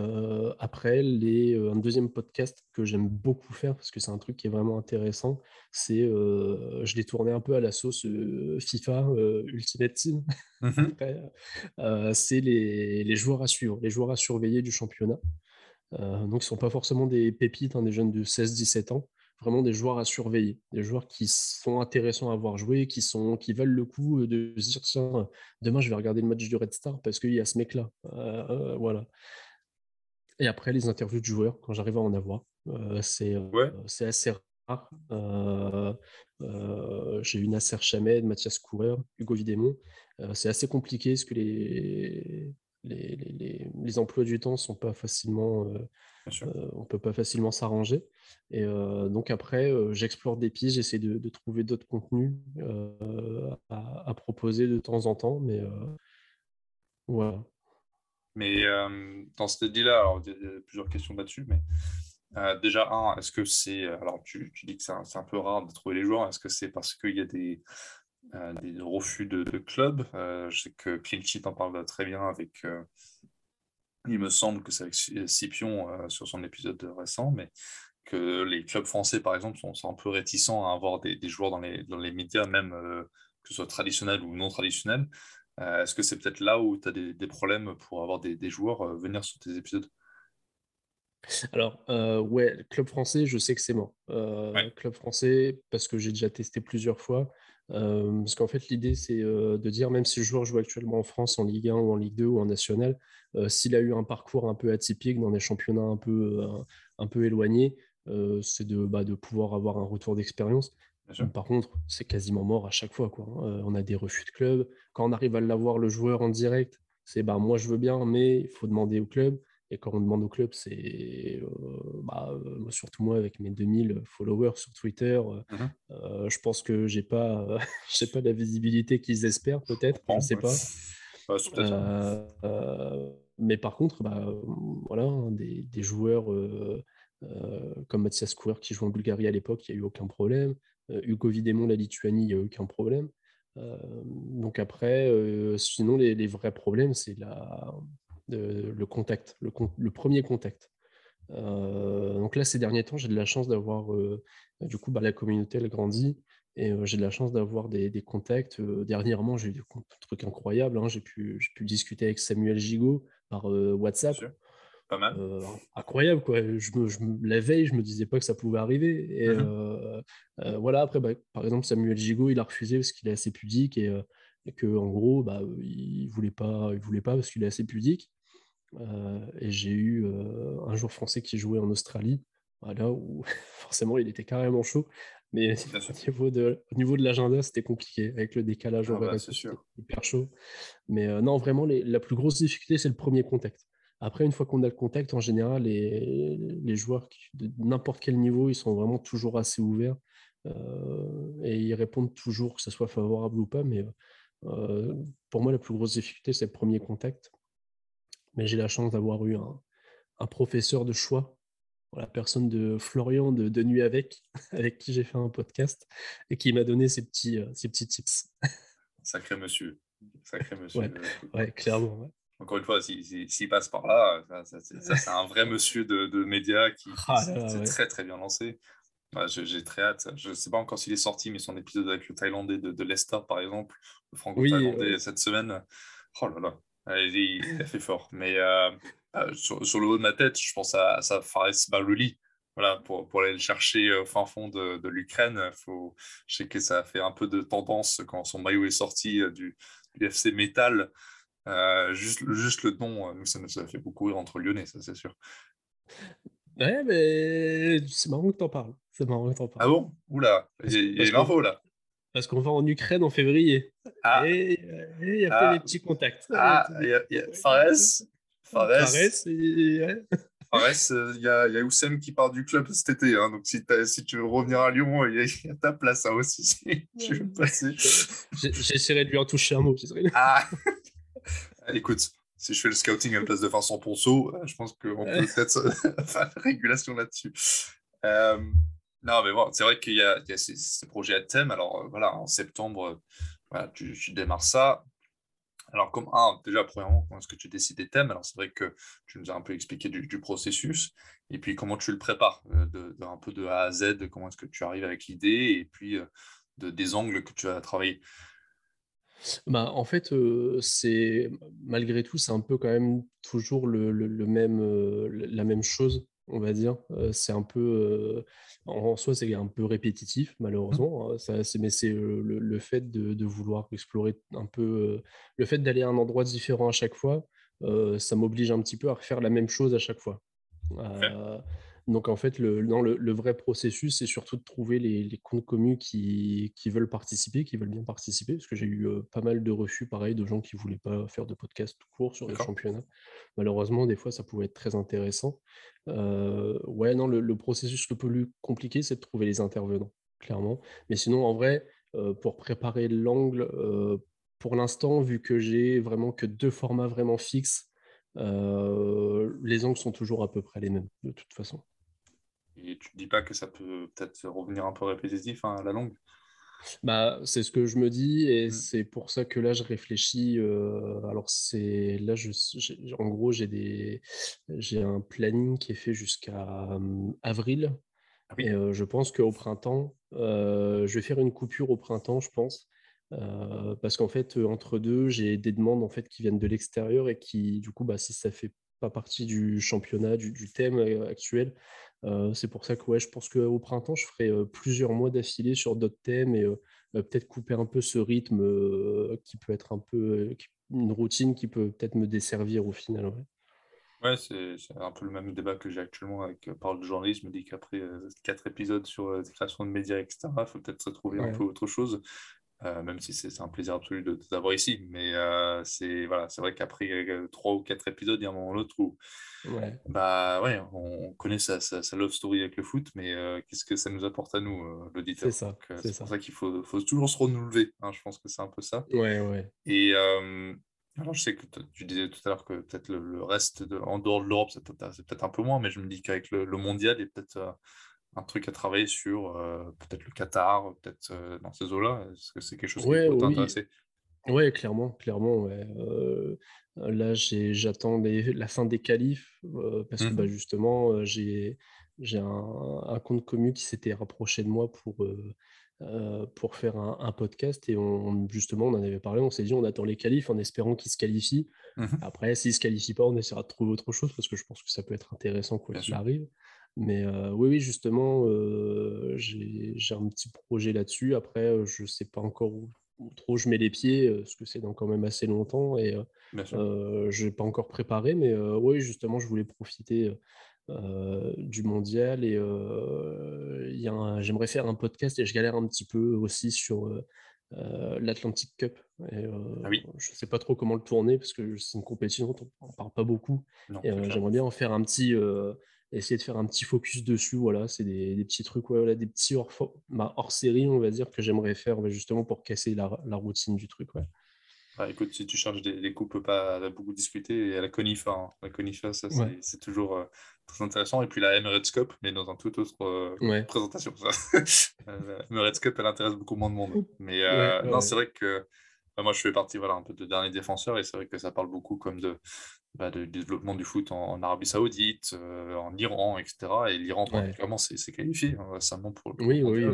après, les, un deuxième podcast que j'aime beaucoup faire, parce que c'est un truc qui est vraiment intéressant, c'est, je l'ai tourné un peu à la sauce FIFA Ultimate Team. Mmh [LAUGHS] c'est les, les, joueurs à suivre, les joueurs à surveiller du championnat. donc, ils ne sont pas forcément des pépites, hein, des jeunes de 16-17 ans, vraiment des joueurs à surveiller, des joueurs qui sont intéressants à voir jouer, qui, sont, qui valent le coup de se dire tiens, demain je vais regarder le match du Red Star parce qu'il y a ce mec-là. voilà. Et après, les interviews de joueurs, quand j'arrive à en avoir, euh, c'est euh, c'est assez rare. Euh, j'ai eu Nasser Chamed, Mathias Coureur, Hugo Vidémon. c'est assez compliqué parce que les, les, les, les, emplois du temps sont pas facilement. on peut pas facilement s'arranger. Et donc après, j'explore des pistes, j'essaie de, de, trouver d'autres contenus à, à, proposer de temps en temps. Mais voilà. Mais euh, dans cette idée-là, il y a plusieurs questions là-dessus, mais euh, déjà, un, est-ce que c'est. Alors, tu, dis que c'est un, peu rare de trouver les joueurs. Est-ce que c'est parce qu'il y a des, euh, refus de, clubs Je sais que Clinchit en parle très bien avec. il me semble que c'est avec Scipion sur son épisode récent, mais que les clubs français, par exemple, sont, un peu réticents à avoir des, joueurs dans les, dans les médias, même que ce soit traditionnels ou non traditionnels. Euh, est-ce que c'est peut-être là où tu as des, problèmes pour avoir des, joueurs euh, venir sur tes épisodes? Alors, euh, ouais, club français, je sais que c'est mort. Club français, parce que j'ai déjà testé plusieurs fois. parce qu'en fait, l'idée, c'est de dire, même si le joueur joue actuellement en France, en Ligue 1 ou en Ligue 2 ou en National, s'il a eu un parcours un peu atypique dans des championnats un peu, un peu éloignés, c'est de, bah, de pouvoir avoir un retour d'expérience. Par contre, c'est quasiment mort à chaque fois. Quoi. Hein. Euh, on a des refus de club. Quand on arrive à l'avoir, le joueur en direct, c'est bah, moi je veux bien, mais il faut demander au club. Et quand on demande au club, c'est euh, bah, euh, surtout moi avec mes 2000 followers sur Twitter, mmh je pense que j'ai pas, [LAUGHS] pas la visibilité qu'ils espèrent peut-être, je ne sais pas. mais par contre, bah, voilà, hein, des, des joueurs comme Mathias Courer qui joue en Bulgarie à l'époque, il n'y a eu aucun problème. Euh, Hugo Vidémon, la Lituanie, il n'y a aucun problème. Euh, donc après, euh, sinon, les, vrais problèmes, c'est le contact, le, premier contact. donc là, ces derniers temps, j'ai de la chance d'avoir, du coup, bah, la communauté, elle grandit, et j'ai de la chance d'avoir des, contacts. dernièrement, j'ai eu des trucs incroyables. Hein. J'ai pu, pu, discuter avec Samuel Gigot par WhatsApp. Euh, incroyable, quoi. Je me, je la veille, je me disais pas que ça pouvait arriver. Et mmh euh, euh, voilà, après, bah, par exemple, Samuel Gigot, il a refusé parce qu'il est assez pudique et, et que, en gros, bah, il voulait pas, il voulait pas parce qu'il est assez pudique. et j'ai eu un joueur français qui jouait en Australie, voilà, où [LAUGHS] forcément il était carrément chaud. Mais [LAUGHS] au niveau de, niveau de l'agenda, c'était compliqué avec le décalage ah bah, hyper chaud. Mais non, vraiment, la plus grosse difficulté, c'est le premier contact. Après, une fois qu'on a le contact, en général, les, les joueurs de n'importe quel niveau, ils sont vraiment toujours assez ouverts euh, et ils répondent toujours, que ce soit favorable ou pas. Mais euh, pour moi, la plus grosse difficulté, c'est le premier contact. Mais j'ai la chance d'avoir eu un, un, professeur de choix, la personne de Florian de, de Nuit avec, [LAUGHS] avec qui j'ai fait un podcast et qui m'a donné ces petits, euh, ces petits tips. Sacré monsieur. Sacré [LAUGHS] monsieur. Ouais, clairement. Encore une fois, s'il passe par là, ça, c'est un vrai monsieur de, de médias qui, [LAUGHS] ah, s'est très très bien lancé. J'ai très hâte. Je ne sais pas encore s'il est sorti, mais son épisode avec le Thaïlandais de, de Leicester, par exemple, le franco-thaïlandais cette semaine, oh là là, il, a fait fort. Mais euh, euh, sur, sur, le haut de ma tête, je pense à, à Fares Baluli. Voilà, pour, pour, aller le chercher au fin fond de, de l'Ukraine, faut... je sais que ça a fait un peu de tendance quand son maillot est sorti euh, du, du FC Metal. Juste, juste le nom, nous, ça nous a fait beaucoup rire entre Lyonnais, ça c'est sûr. Ouais, mais c'est marrant que t'en parles. C'est marrant que t'en parles. Ah bon? Oula, il y a, une info là. Parce qu'on va en Ukraine en février. Ah. Et il y a ah. des petits contacts. Ah, il y a, y a Fares. Fares. Fares, et... Fares, euh, il y, a, y a Oussem qui part du club cet été. Hein, donc si, si, tu veux revenir à Lyon, il y, a ta place hein, aussi. Si tu veux passer. J'essaierai de lui en toucher un mot. Ah [LAUGHS] Écoute, si je fais le scouting à la place de Vincent Ponceau, euh, je pense qu'on peut peut-être [LAUGHS] faire une régulation là-dessus. Euh, non, mais bon, c'est vrai qu'il y, a, ces, projets à thème. Alors euh, voilà, en septembre, voilà, tu, démarres ça. Alors, comme, ah, déjà, premièrement, comment est-ce que tu décides des thèmes? Alors, c'est vrai que tu nous as un peu expliqué du, processus et puis comment tu le prépares, de, un peu de A à Z, comment est-ce que tu arrives avec l'idée? Et puis de, des angles que tu as travaillé. Bah, en fait, c'est malgré tout, c'est un peu quand même toujours le, le, même, la même chose, on va dire. c'est un peu, en soi, c'est un peu répétitif, mmh. malheureusement. Hein, ça, c'est, mais c'est le, le, fait de, de, vouloir explorer un peu, le fait d'aller à un endroit différent à chaque fois, ça m'oblige un petit peu à refaire la même chose à chaque fois. Donc en fait, le, le, vrai processus, c'est surtout de trouver les, comptes communs qui, veulent participer, qui veulent bien participer, parce que j'ai eu euh, pas mal de refus, pareil, de gens qui ne voulaient pas faire de podcast tout court sur les championnats. Malheureusement, des fois, ça pouvait être très intéressant. Euh, ouais, non, le, processus le plus compliqué, c'est de trouver les intervenants, clairement. Mais sinon, en vrai, euh, pour préparer l'angle, pour l'instant, vu que j'ai vraiment que deux formats vraiment fixes, les angles sont toujours à peu près les mêmes, de toute façon. Et tu ne dis pas que ça peut peut-être revenir un peu répétitif hein, à la longue bah, c'est ce que je me dis et mmh. c'est pour ça que là je réfléchis. Euh, alors c'est là je, en gros j'ai des j'ai un planning qui est fait jusqu'à hum, avril ah et euh, je pense qu'au printemps euh, je vais faire une coupure au printemps je pense parce qu'en fait entre deux j'ai des demandes en fait qui viennent de l'extérieur et qui du coup bah si ça fait pas partie du championnat du, du thème actuel c'est pour ça que ouais, je pense qu'au printemps, je ferai plusieurs mois d'affilée sur d'autres thèmes et bah, peut-être couper un peu ce rythme qui peut être un peu une routine qui peut peut-être me desservir au final. Ouais. Ouais, c'est un peu le même débat que j'ai actuellement avec Parole de journalisme. Je me dis qu'après quatre épisodes sur la création de médias, etc., il faut peut-être se trouver un peu autre chose. Euh, même si c'est un plaisir absolu de, t'avoir ici. Mais euh, c'est voilà, vrai qu'après euh, trois ou quatre épisodes, il y a un moment ou l'autre où Bah, ouais, on connaît sa, sa, love story avec le foot, mais qu'est-ce que ça nous apporte à nous, l'auditeur? C'est ça. C'est pour ça qu'il faut, faut, toujours se renouveler. Hein, je pense que c'est un peu ça. Ouais, ouais. Et alors, je sais que tu disais tout à l'heure que peut-être le, reste, de, en dehors de l'Europe, c'est peut-être un peu moins, mais je me dis qu'avec le, le, mondial, il y a peut-être un truc à travailler sur euh, peut-être le Qatar, peut-être euh, dans ces eaux-là? Est-ce que c'est quelque chose qui peut t'intéresser? Oui, clairement, clairement. Euh, là, j'attends la fin des qualifs parce que bah, mmh justement, j'ai un, un, compte commun qui s'était rapproché de moi pour, pour faire un, podcast et on, justement, on en avait parlé. On s'est dit, on attend les qualifs en espérant qu'ils se qualifient. Mmh Après, s'ils ne se qualifient pas, on essaiera de trouver autre chose parce que je pense que ça peut être intéressant quoi qu'il arrive. Mais oui, oui, justement, j'ai un petit projet là-dessus. Après, je ne sais pas encore où, trop je mets les pieds, parce que c'est dans quand même assez longtemps et je n'ai pas encore préparé. Mais oui, justement, je voulais profiter du mondial et j'aimerais faire un podcast et je galère un petit peu aussi sur l'Atlantic Cup. Et, ah Je ne sais pas trop comment le tourner parce que c'est une compétition dont on ne parle pas beaucoup. j'aimerais bien en faire un petit, essayer de faire un petit focus dessus. Voilà, c'est des, des, petits trucs, voilà, des petits hors, bah, hors, série, on va dire, que j'aimerais faire justement pour casser la, la, routine du truc. Ouais. Bah, écoute, si tu charges des, des coups, peut pas beaucoup discuter. Et à la Conifa, hein. la Conifa, ça, c'est toujours euh, très intéressant. Et puis la Emirates Cup, mais dans un tout autre euh, présentation. [LAUGHS] Euh, la Emirates Cup, elle intéresse beaucoup moins de monde. Mais non, c'est vrai que moi, je fais partie voilà, un peu de dernier défenseur et c'est vrai que ça parle beaucoup comme de, bah, du développement du foot en, Arabie Saoudite, en Iran, etc. Et l'Iran, particulièrement, c'est qualifié hein, récemment pour, le oui, oui,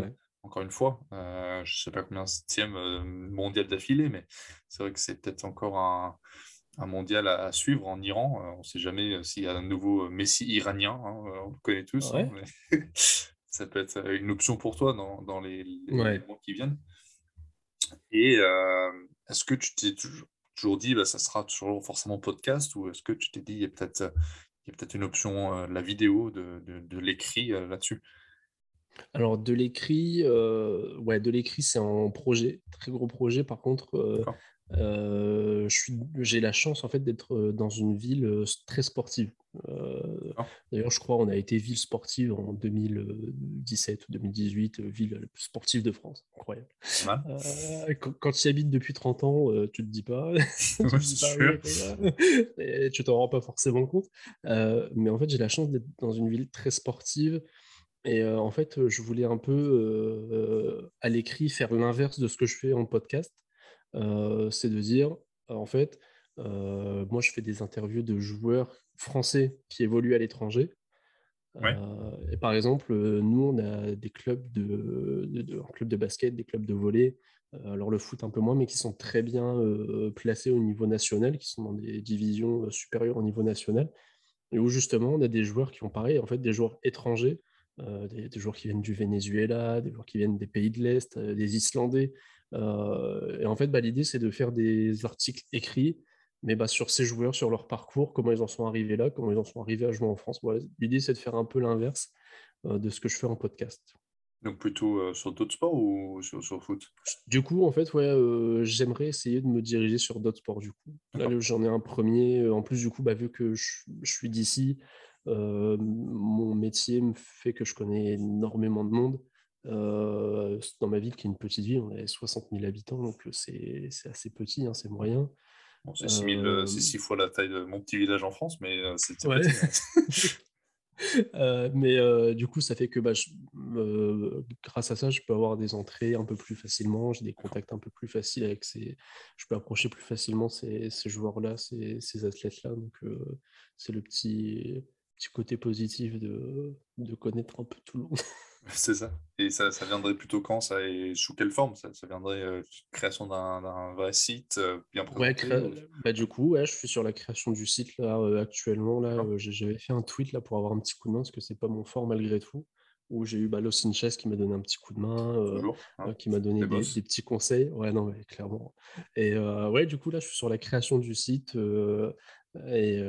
encore une fois. je ne sais pas combien septième mondial d'affilée, mais c'est vrai que c'est peut-être encore un, mondial à, suivre en Iran. on ne sait jamais s'il y a un nouveau Messi iranien, hein, on le connaît tous. Hein, [LAUGHS] ça peut être une option pour toi dans, les, mois qui viennent. Et est-ce que tu t'es toujours, dit, bah, ça sera toujours forcément podcast, ou est-ce que tu t'es dit, il y a peut-être peut une option, la vidéo, de, de l'écrit là-dessus? Alors de l'écrit, euh, ouais, de l'écrit, c'est un projet, très gros projet. Par contre, euh, euh, j'ai la chance en fait d'être dans une ville très sportive. d'ailleurs, je crois on a été ville sportive en 2017 ou 2018, ville sportive de France. Incroyable. quand, tu y habites depuis 30 ans, tu te dis pas, [LAUGHS] tu tu t'en rends pas forcément compte. mais en fait, j'ai la chance d'être dans une ville très sportive. Et en fait, je voulais un peu à l'écrit faire l'inverse de ce que je fais en podcast. C'est de dire, en fait, moi je fais des interviews de joueurs français qui évoluent à l'étranger. et par exemple, nous, on a des clubs de, de, de basket, des clubs de volley, alors le foot un peu moins, mais qui sont très bien placés au niveau national, qui sont dans des divisions supérieures au niveau national, et où justement on a des joueurs qui ont pareil, en fait, des joueurs étrangers euh, des, joueurs qui viennent du Venezuela, des joueurs qui viennent des pays de l'Est, euh, des Islandais. Euh, et en fait, bah, l'idée, c'est de faire des articles écrits, mais bah, sur ces joueurs, sur leur parcours, comment ils en sont arrivés là, comment ils en sont arrivés à jouer en France. l'idée, c'est de faire un peu l'inverse de ce que je fais en podcast. Donc plutôt sur d'autres sports ou sur, sur, foot? Du coup, en fait, ouais, j'aimerais essayer de me diriger sur d'autres sports. Du coup, là, j'en ai un premier. En plus, du coup, bah, vu que je suis d'ici, euh, mon métier me fait que je connais énormément de monde. Euh, dans ma ville, qui est une petite ville, on a 60 000 habitants, donc euh, c'est assez petit, hein, c'est moyen. c'est six fois la taille de mon petit village en France, mais c'est ouais. [LAUGHS] mais du coup, ça fait que bah, grâce à ça, je peux avoir des entrées un peu plus facilement, j'ai des contacts un peu plus faciles avec ces. Je peux approcher plus facilement ces, ces joueurs-là, ces, ces athlètes-là. Donc, c'est le petit, petit côté positif de, de connaître un peu tout le monde. [LAUGHS] [LAUGHS] C'est ça. Et ça, ça, viendrait plutôt quand ça et sous quelle forme? Ça, ça viendrait euh, création d'un vrai site euh, bien présenté ouais, bah, Du coup, ouais, je suis sur la création du site là euh, actuellement. Là, j'avais fait un tweet là pour avoir un petit coup de main parce que c'est pas mon fort malgré tout. Où j'ai eu bah, qui m'a donné un petit coup de main, hein. qui m'a donné des, des, petits conseils. Ouais, non, mais clairement. Et ouais, du coup là, je suis sur la création du site et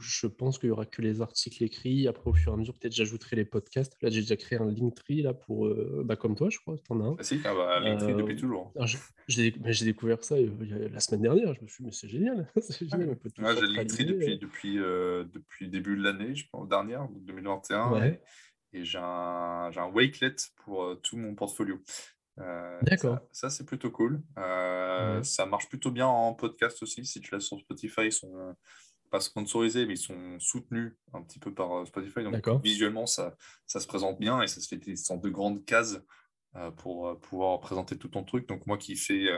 je pense qu'il y aura que les articles écrits. Après, au fur et à mesure, peut-être j'ajouterai les podcasts. Là, j'ai déjà créé un Linktree là pour, bah, comme toi, je crois. en as un. Ah, si, ah bah, Linktree depuis toujours. J'ai découvert ça la semaine dernière. Je me suis dit, mais c'est génial. [LAUGHS] génial j'ai Linktree depuis, depuis, depuis début de l'année, je pense, dernière, 2021. Et, j'ai un, un Wakelet pour tout mon portfolio. Euh, D'accord. Ça, c'est plutôt cool. Euh, ça marche plutôt bien en podcast aussi. Si tu l'as sur Spotify, ils sont pas sponsorisés, mais ils sont soutenus un petit peu par euh, Spotify. Donc visuellement, ça, ça se présente bien et ça se fait des sortes de grandes cases pour pouvoir présenter tout ton truc. Donc moi qui fais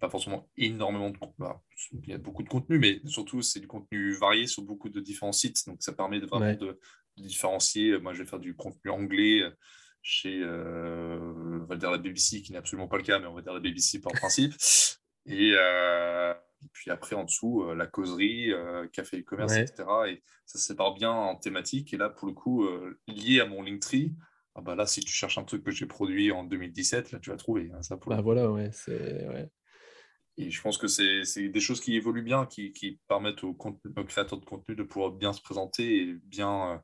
pas forcément énormément de contenu, bah, il y a beaucoup de contenu, mais surtout c'est du contenu varié sur beaucoup de différents sites. Donc ça permet de, vraiment de, de, différencier. Moi je vais faire du contenu anglais chez, euh, on va dire la BBC, qui n'est absolument pas le cas, mais on va dire la BBC par [LAUGHS] principe. Et, euh, puis après, en dessous, euh, la causerie, café et commerce, etc. Et ça se sépare bien en thématique. Et là, pour le coup, lié à mon Linktree, ah bah là, si tu cherches un truc que j'ai produit en 2017, là, tu vas trouver. Hein, ça bah voilà, ouais, c'est... Ouais. Et je pense que c'est des choses qui évoluent bien, qui, qui permettent aux, aux, créateurs de contenu de pouvoir bien se présenter et bien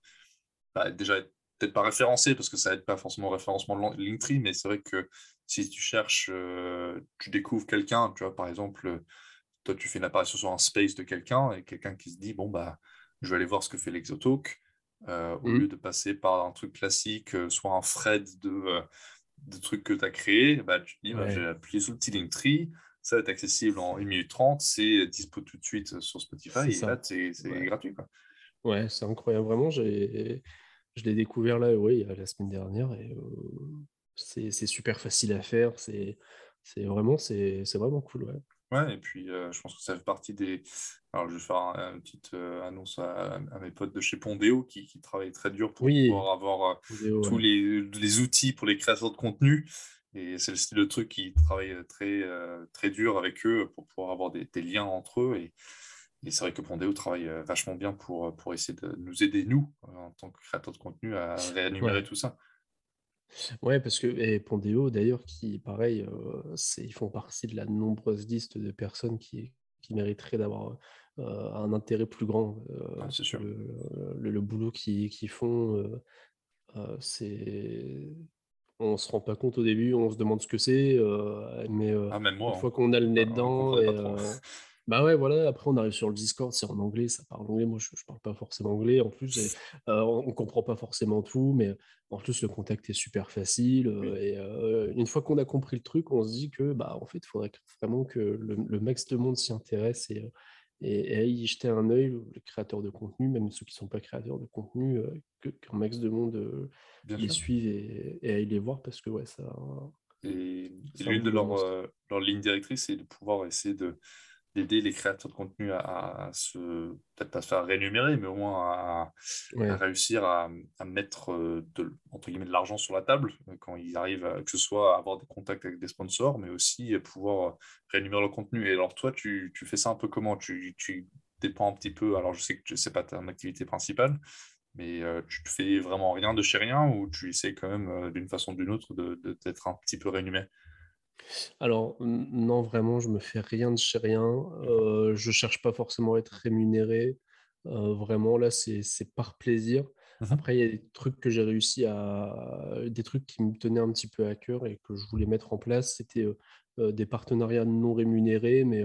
bah, déjà être peut-être pas référencé parce que ça n'aide pas forcément au référencement de Linktree, mais c'est vrai que si tu cherches, euh, tu découvres quelqu'un, tu vois, par exemple, toi tu fais une apparition sur un space de quelqu'un et quelqu'un qui se dit, bon, bah, je vais aller voir ce que fait l'Exotalk, euh, au mmh. lieu de passer par un truc classique, euh, soit un thread de, de trucs que tu as créé, bah, tu te dis, bah, j'ai appuyé sur le petit Linktree, ça va être accessible en 1 minute 30, c'est dispo tout de suite sur Spotify, et là, c'est gratuit. Quoi. Ouais, c'est incroyable. Vraiment, j'ai je l'ai découvert là, oui, la semaine dernière, et c'est super facile à faire. C'est vraiment, c'est vraiment cool. Ouais. Ouais, et puis je pense que ça fait partie des. Alors, je vais faire une petite annonce à, mes potes de chez Pondéo qui, qui travaillent très dur pour pouvoir avoir tous les, les, outils pour les créateurs de contenu. Et c'est le style de truc qui travaille très, très dur avec eux pour pouvoir avoir des, des liens entre eux. Et, et c'est vrai que Pondéo travaille vachement bien pour, pour essayer de nous aider, nous, en tant que créateurs de contenu, à réanumérer tout ça. Ouais, parce que et Pondéo d'ailleurs qui pareil, ils font partie de la nombreuse liste de personnes qui qui mériteraient d'avoir, un intérêt plus grand, Ah, c'est sûr. le le boulot qu'ils qu'ils font, c'est on se rend pas compte au début, on se demande ce que c'est, mais Ah, même moi, une hein. fois qu'on a le nez ne dedans et. [LAUGHS] bah, ouais, voilà, après on arrive sur le Discord, c'est en anglais, ça parle anglais. Moi, je je parle pas forcément anglais en plus heu, on on comprend pas forcément tout, mais en plus le contact est super facile, heu Oui, et une fois qu'on a compris le truc, on se dit que, bah, en fait, il faudrait vraiment que le le max de monde s'y intéresse et et y jeter un œil, les créateurs de contenu, même ceux qui sont pas créateurs de contenu, qu'un max de monde, les sûr. suive et et aille les voir parce que, ouais, ça Et, l'une de leurs euh, leurs lignes directrices, c'est de pouvoir essayer de d'aider les créateurs de contenu à, à se, peut-être pas se faire rémunérer, mais au moins à, réussir à, à mettre euh, de, entre guillemets, de l'argent sur la table euh, quand ils arrivent, à, que ce soit à avoir des contacts avec des sponsors, mais aussi à pouvoir rémunérer le contenu. Et alors toi, tu, tu fais ça un peu comment? Tu, tu dépends un petit peu, alors je sais que c'est pas ta activité principale, mais euh, tu te fais vraiment rien de chez rien ou tu essaies quand même euh, d'une façon ou d'une autre de, de- d'être un petit peu rémunéré? Alors, non, vraiment, je me fais rien de chez rien. Heu, je cherche pas forcément à être rémunéré. Heu, vraiment, là, c'est par plaisir. Mhm. Après, il y a des trucs que j'ai réussi à des trucs qui me tenaient un petit peu à cœur et que je voulais mettre en place. C'était, heu heu, des partenariats non rémunérés, mais,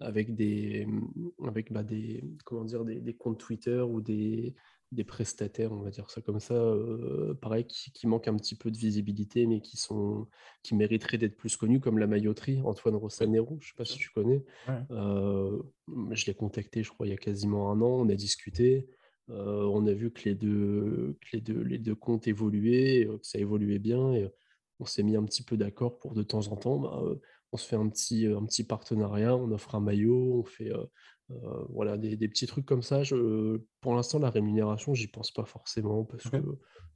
avec des, mmh, avec, bah, des comment dire? Des des comptes Twitter ou des des prestataires, on va dire ça comme ça, heu, pareil, qui qui manquent un petit peu de visibilité, mais qui sont qui mériteraient d'être plus connus, comme la mailloterie, Antoine Rossanero, je ne sais pas si tu connais. Ouais. Mmh, je l'ai contacté, je crois, il y a quasiment un an, on a discuté, heu, on a vu que les 2 que les 2 les 2 comptes évoluaient, que ça évoluait bien et on s'est mis un petit peu d'accord pour de temps en temps, bah, on se fait un petit, un petit partenariat, on offre un maillot, on fait, heu, voilà, des des petits trucs comme ça. Je pour l'instant, la rémunération, j'y pense pas forcément parce que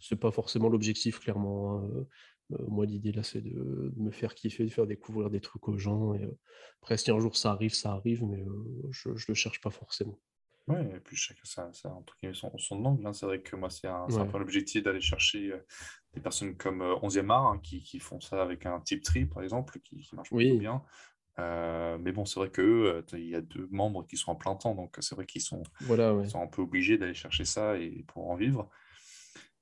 c'est pas forcément l'objectif clairement, hein, Heu, moi, l'idée là, c'est de de me faire kiffer, de faire découvrir des trucs aux gens et heu, après si un jour ça arrive, ça arrive, mais je je le cherche pas forcément. Ouais, et puis chacun ça, ça son, son angle. hein. C'est vrai que moi, c'est un, un peu l'objectif d'aller chercher euh, des personnes comme euh, 11e art hein, qui, qui font ça avec un type tree, par exemple, qui, qui marche plutôt Oui, bien. Euh, mais bon, c'est vrai que il y a deux membres qui sont en plein temps, donc c'est vrai qu'ils sont, voilà, ils ouais. sont un peu obligés d'aller chercher ça et pour en vivre.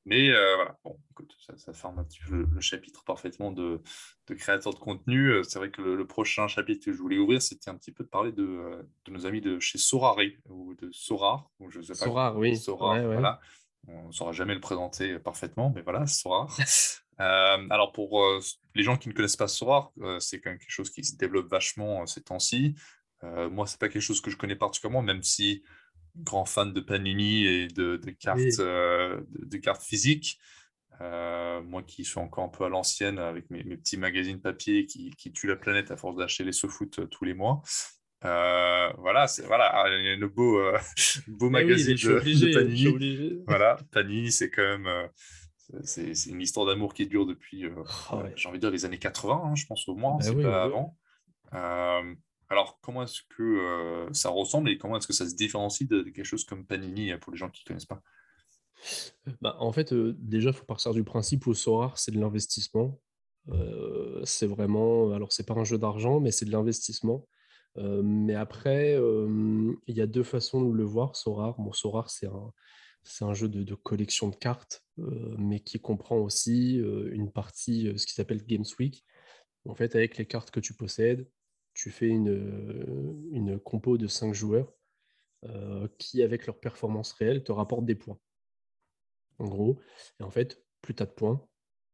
Mais euh, voilà, bon, écoute, ça, ça ferme un petit peu le, le chapitre parfaitement de, de créateurs de contenu. Euh, C'est vrai que le, le prochain chapitre que je voulais ouvrir, c'était un petit peu de parler de, euh, de nos amis de chez Sorare ou de Sorar, ou je ne sais pas, oui. Ouais, Sorar, ouais. voilà. On ne saura jamais le présenter parfaitement, mais voilà, Sorar. [LAUGHS] Euh, alors pour euh, les gens qui ne connaissent pas Sorar, euh, c'est quand même quelque chose qui se développe vachement euh, ces temps-ci. Euh, moi, c'est pas quelque chose que je connais particulièrement, même si grand fan de Panini et de, de cartes, Oui. euh, de, de cartes physiques. Euh, moi qui suis encore un peu à l'ancienne avec mes, mes petits magazines papier qui, qui tuent la planète à force d'acheter les euh, tous les mois. Euh, voilà, c'est voilà, le beau, euh, [LAUGHS] beau Eh mais magazine de, obligé, Panini. Voilà, Panini, c'est quand même euh, c'est c'est une histoire d'amour qui dure depuis, euh, Ah ouais. j'ai envie de dire, les années 80, hein, je pense au moins, si oui, pas avant. Euh, alors, comment est-ce que ça ressemble et comment est-ce que ça se différencie de, de quelque chose comme Panini pour les gens qui ne connaissent pas? Bah, en fait, déjà, il faut partir du principe où Sorare, c'est de l'investissement. C'est vraiment alors c'est pas un jeu d'argent, mais c'est de l'investissement. Heu, mais après, hem, il y a 2 façons de le voir, Sorare. Bon, Sorare, c'est un un jeu de collection de cartes, heu, mais qui comprend aussi, une partie, ce qui s'appelle Games Week. En fait, avec les cartes que tu possèdes, tu fais une, une compo de 5 joueurs, qui, avec leur performance réelle, te rapportent des points en gros. Et en fait, plus tu as de points,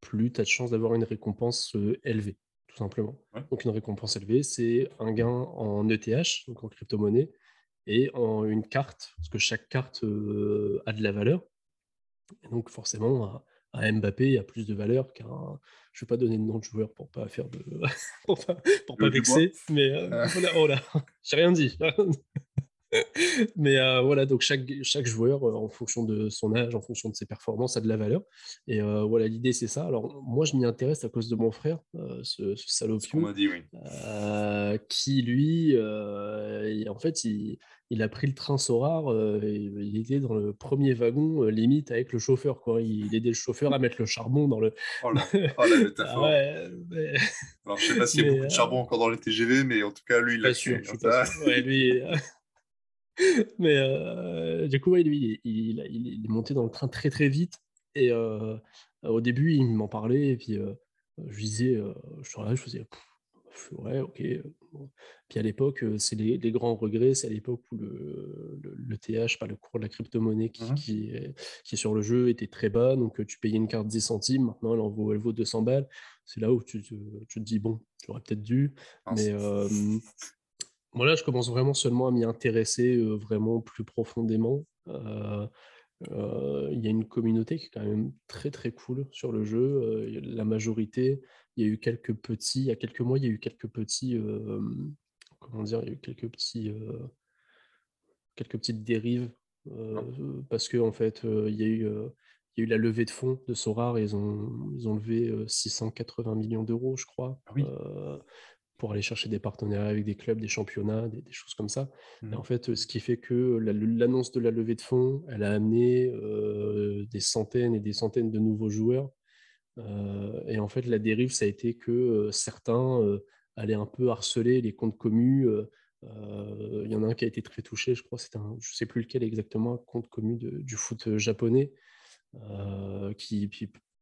plus tu as de chances d'avoir une récompense, élevée, tout simplement. Ouais, Donc une récompense élevée, c'est un gain en ETH, donc en crypto-monnaie et en une carte, parce que chaque carte, heu, a de la valeur et donc forcément, à Mbappé a plus de valeur qu'un. Je ne vais pas donner de nom de joueur pour pas faire de. [LAUGHS] pour pas, pour pas vexer, mais euh, oh là, [LAUGHS] j'ai rien dit. [LAUGHS] [LAUGHS] Mais euh, voilà, donc chaque, chaque joueur, euh, en fonction de son âge, en fonction de ses performances, a de la valeur. Et euh, voilà, l'idée, c'est ça. Alors, moi, je m'y intéresse à cause de mon frère, ce, ce salopio, dit, oui. qui, lui, en fait, il, il, a pris le train Sorar, il était dans le premier wagon, limite avec le chauffeur. Quoi. Il, aidait le chauffeur à mettre le charbon dans le. Oh, la, oh, métaphore. [LAUGHS] ouais, Alors, je sais pas s'il y a [LAUGHS] beaucoup de charbon encore dans les TGV, mais en tout cas, lui, il l'a sûr. Ouais, lui. [LAUGHS] Mais euh, du coup, lui, il, est monté dans le train très très vite. Et euh, au début, il m'en parlait. Et puis, euh, je disais, je suis là, je faisais, ouais, ok. Puis à l'époque, c'est les, grands regrets. C'est à l'époque où le, le, TH, pas le cours de la crypto-monnaie qui, mmh qui, est, qui, est, sur le jeu, était très bas. Donc, tu payais une carte 10 centimes. Maintenant, elle, en vaut, elle vaut 200 balles. C'est là où tu, tu, te dis, bon, j'aurais peut-être dû. mais moi, là, je commence vraiment seulement à m'y intéresser vraiment plus profondément. il y a une communauté qui est quand même très très cool sur le jeu. la majorité, il y a eu quelques petits, il y a quelques mois, il y a eu quelques petits, comment dire, il y a eu quelques petits, quelques petites dérives parce que en fait, il y a eu il y a eu la levée de fonds de Sorar, ils ont, ils ont levé 680 millions d'euros, je crois. Pour aller chercher des partenariats avec des clubs, des championnats, des, choses comme ça. Et mmh. en fait, ce qui fait que l'annonce de la levée de fonds, elle a amené des centaines et des centaines de nouveaux joueurs. et en fait, la dérive, ça a été que certains allaient un peu harceler les comptes commus. Il y en a un qui a été très touché, je crois, c'est un, je sais plus lequel exactement, un compte commu du foot japonais, qui,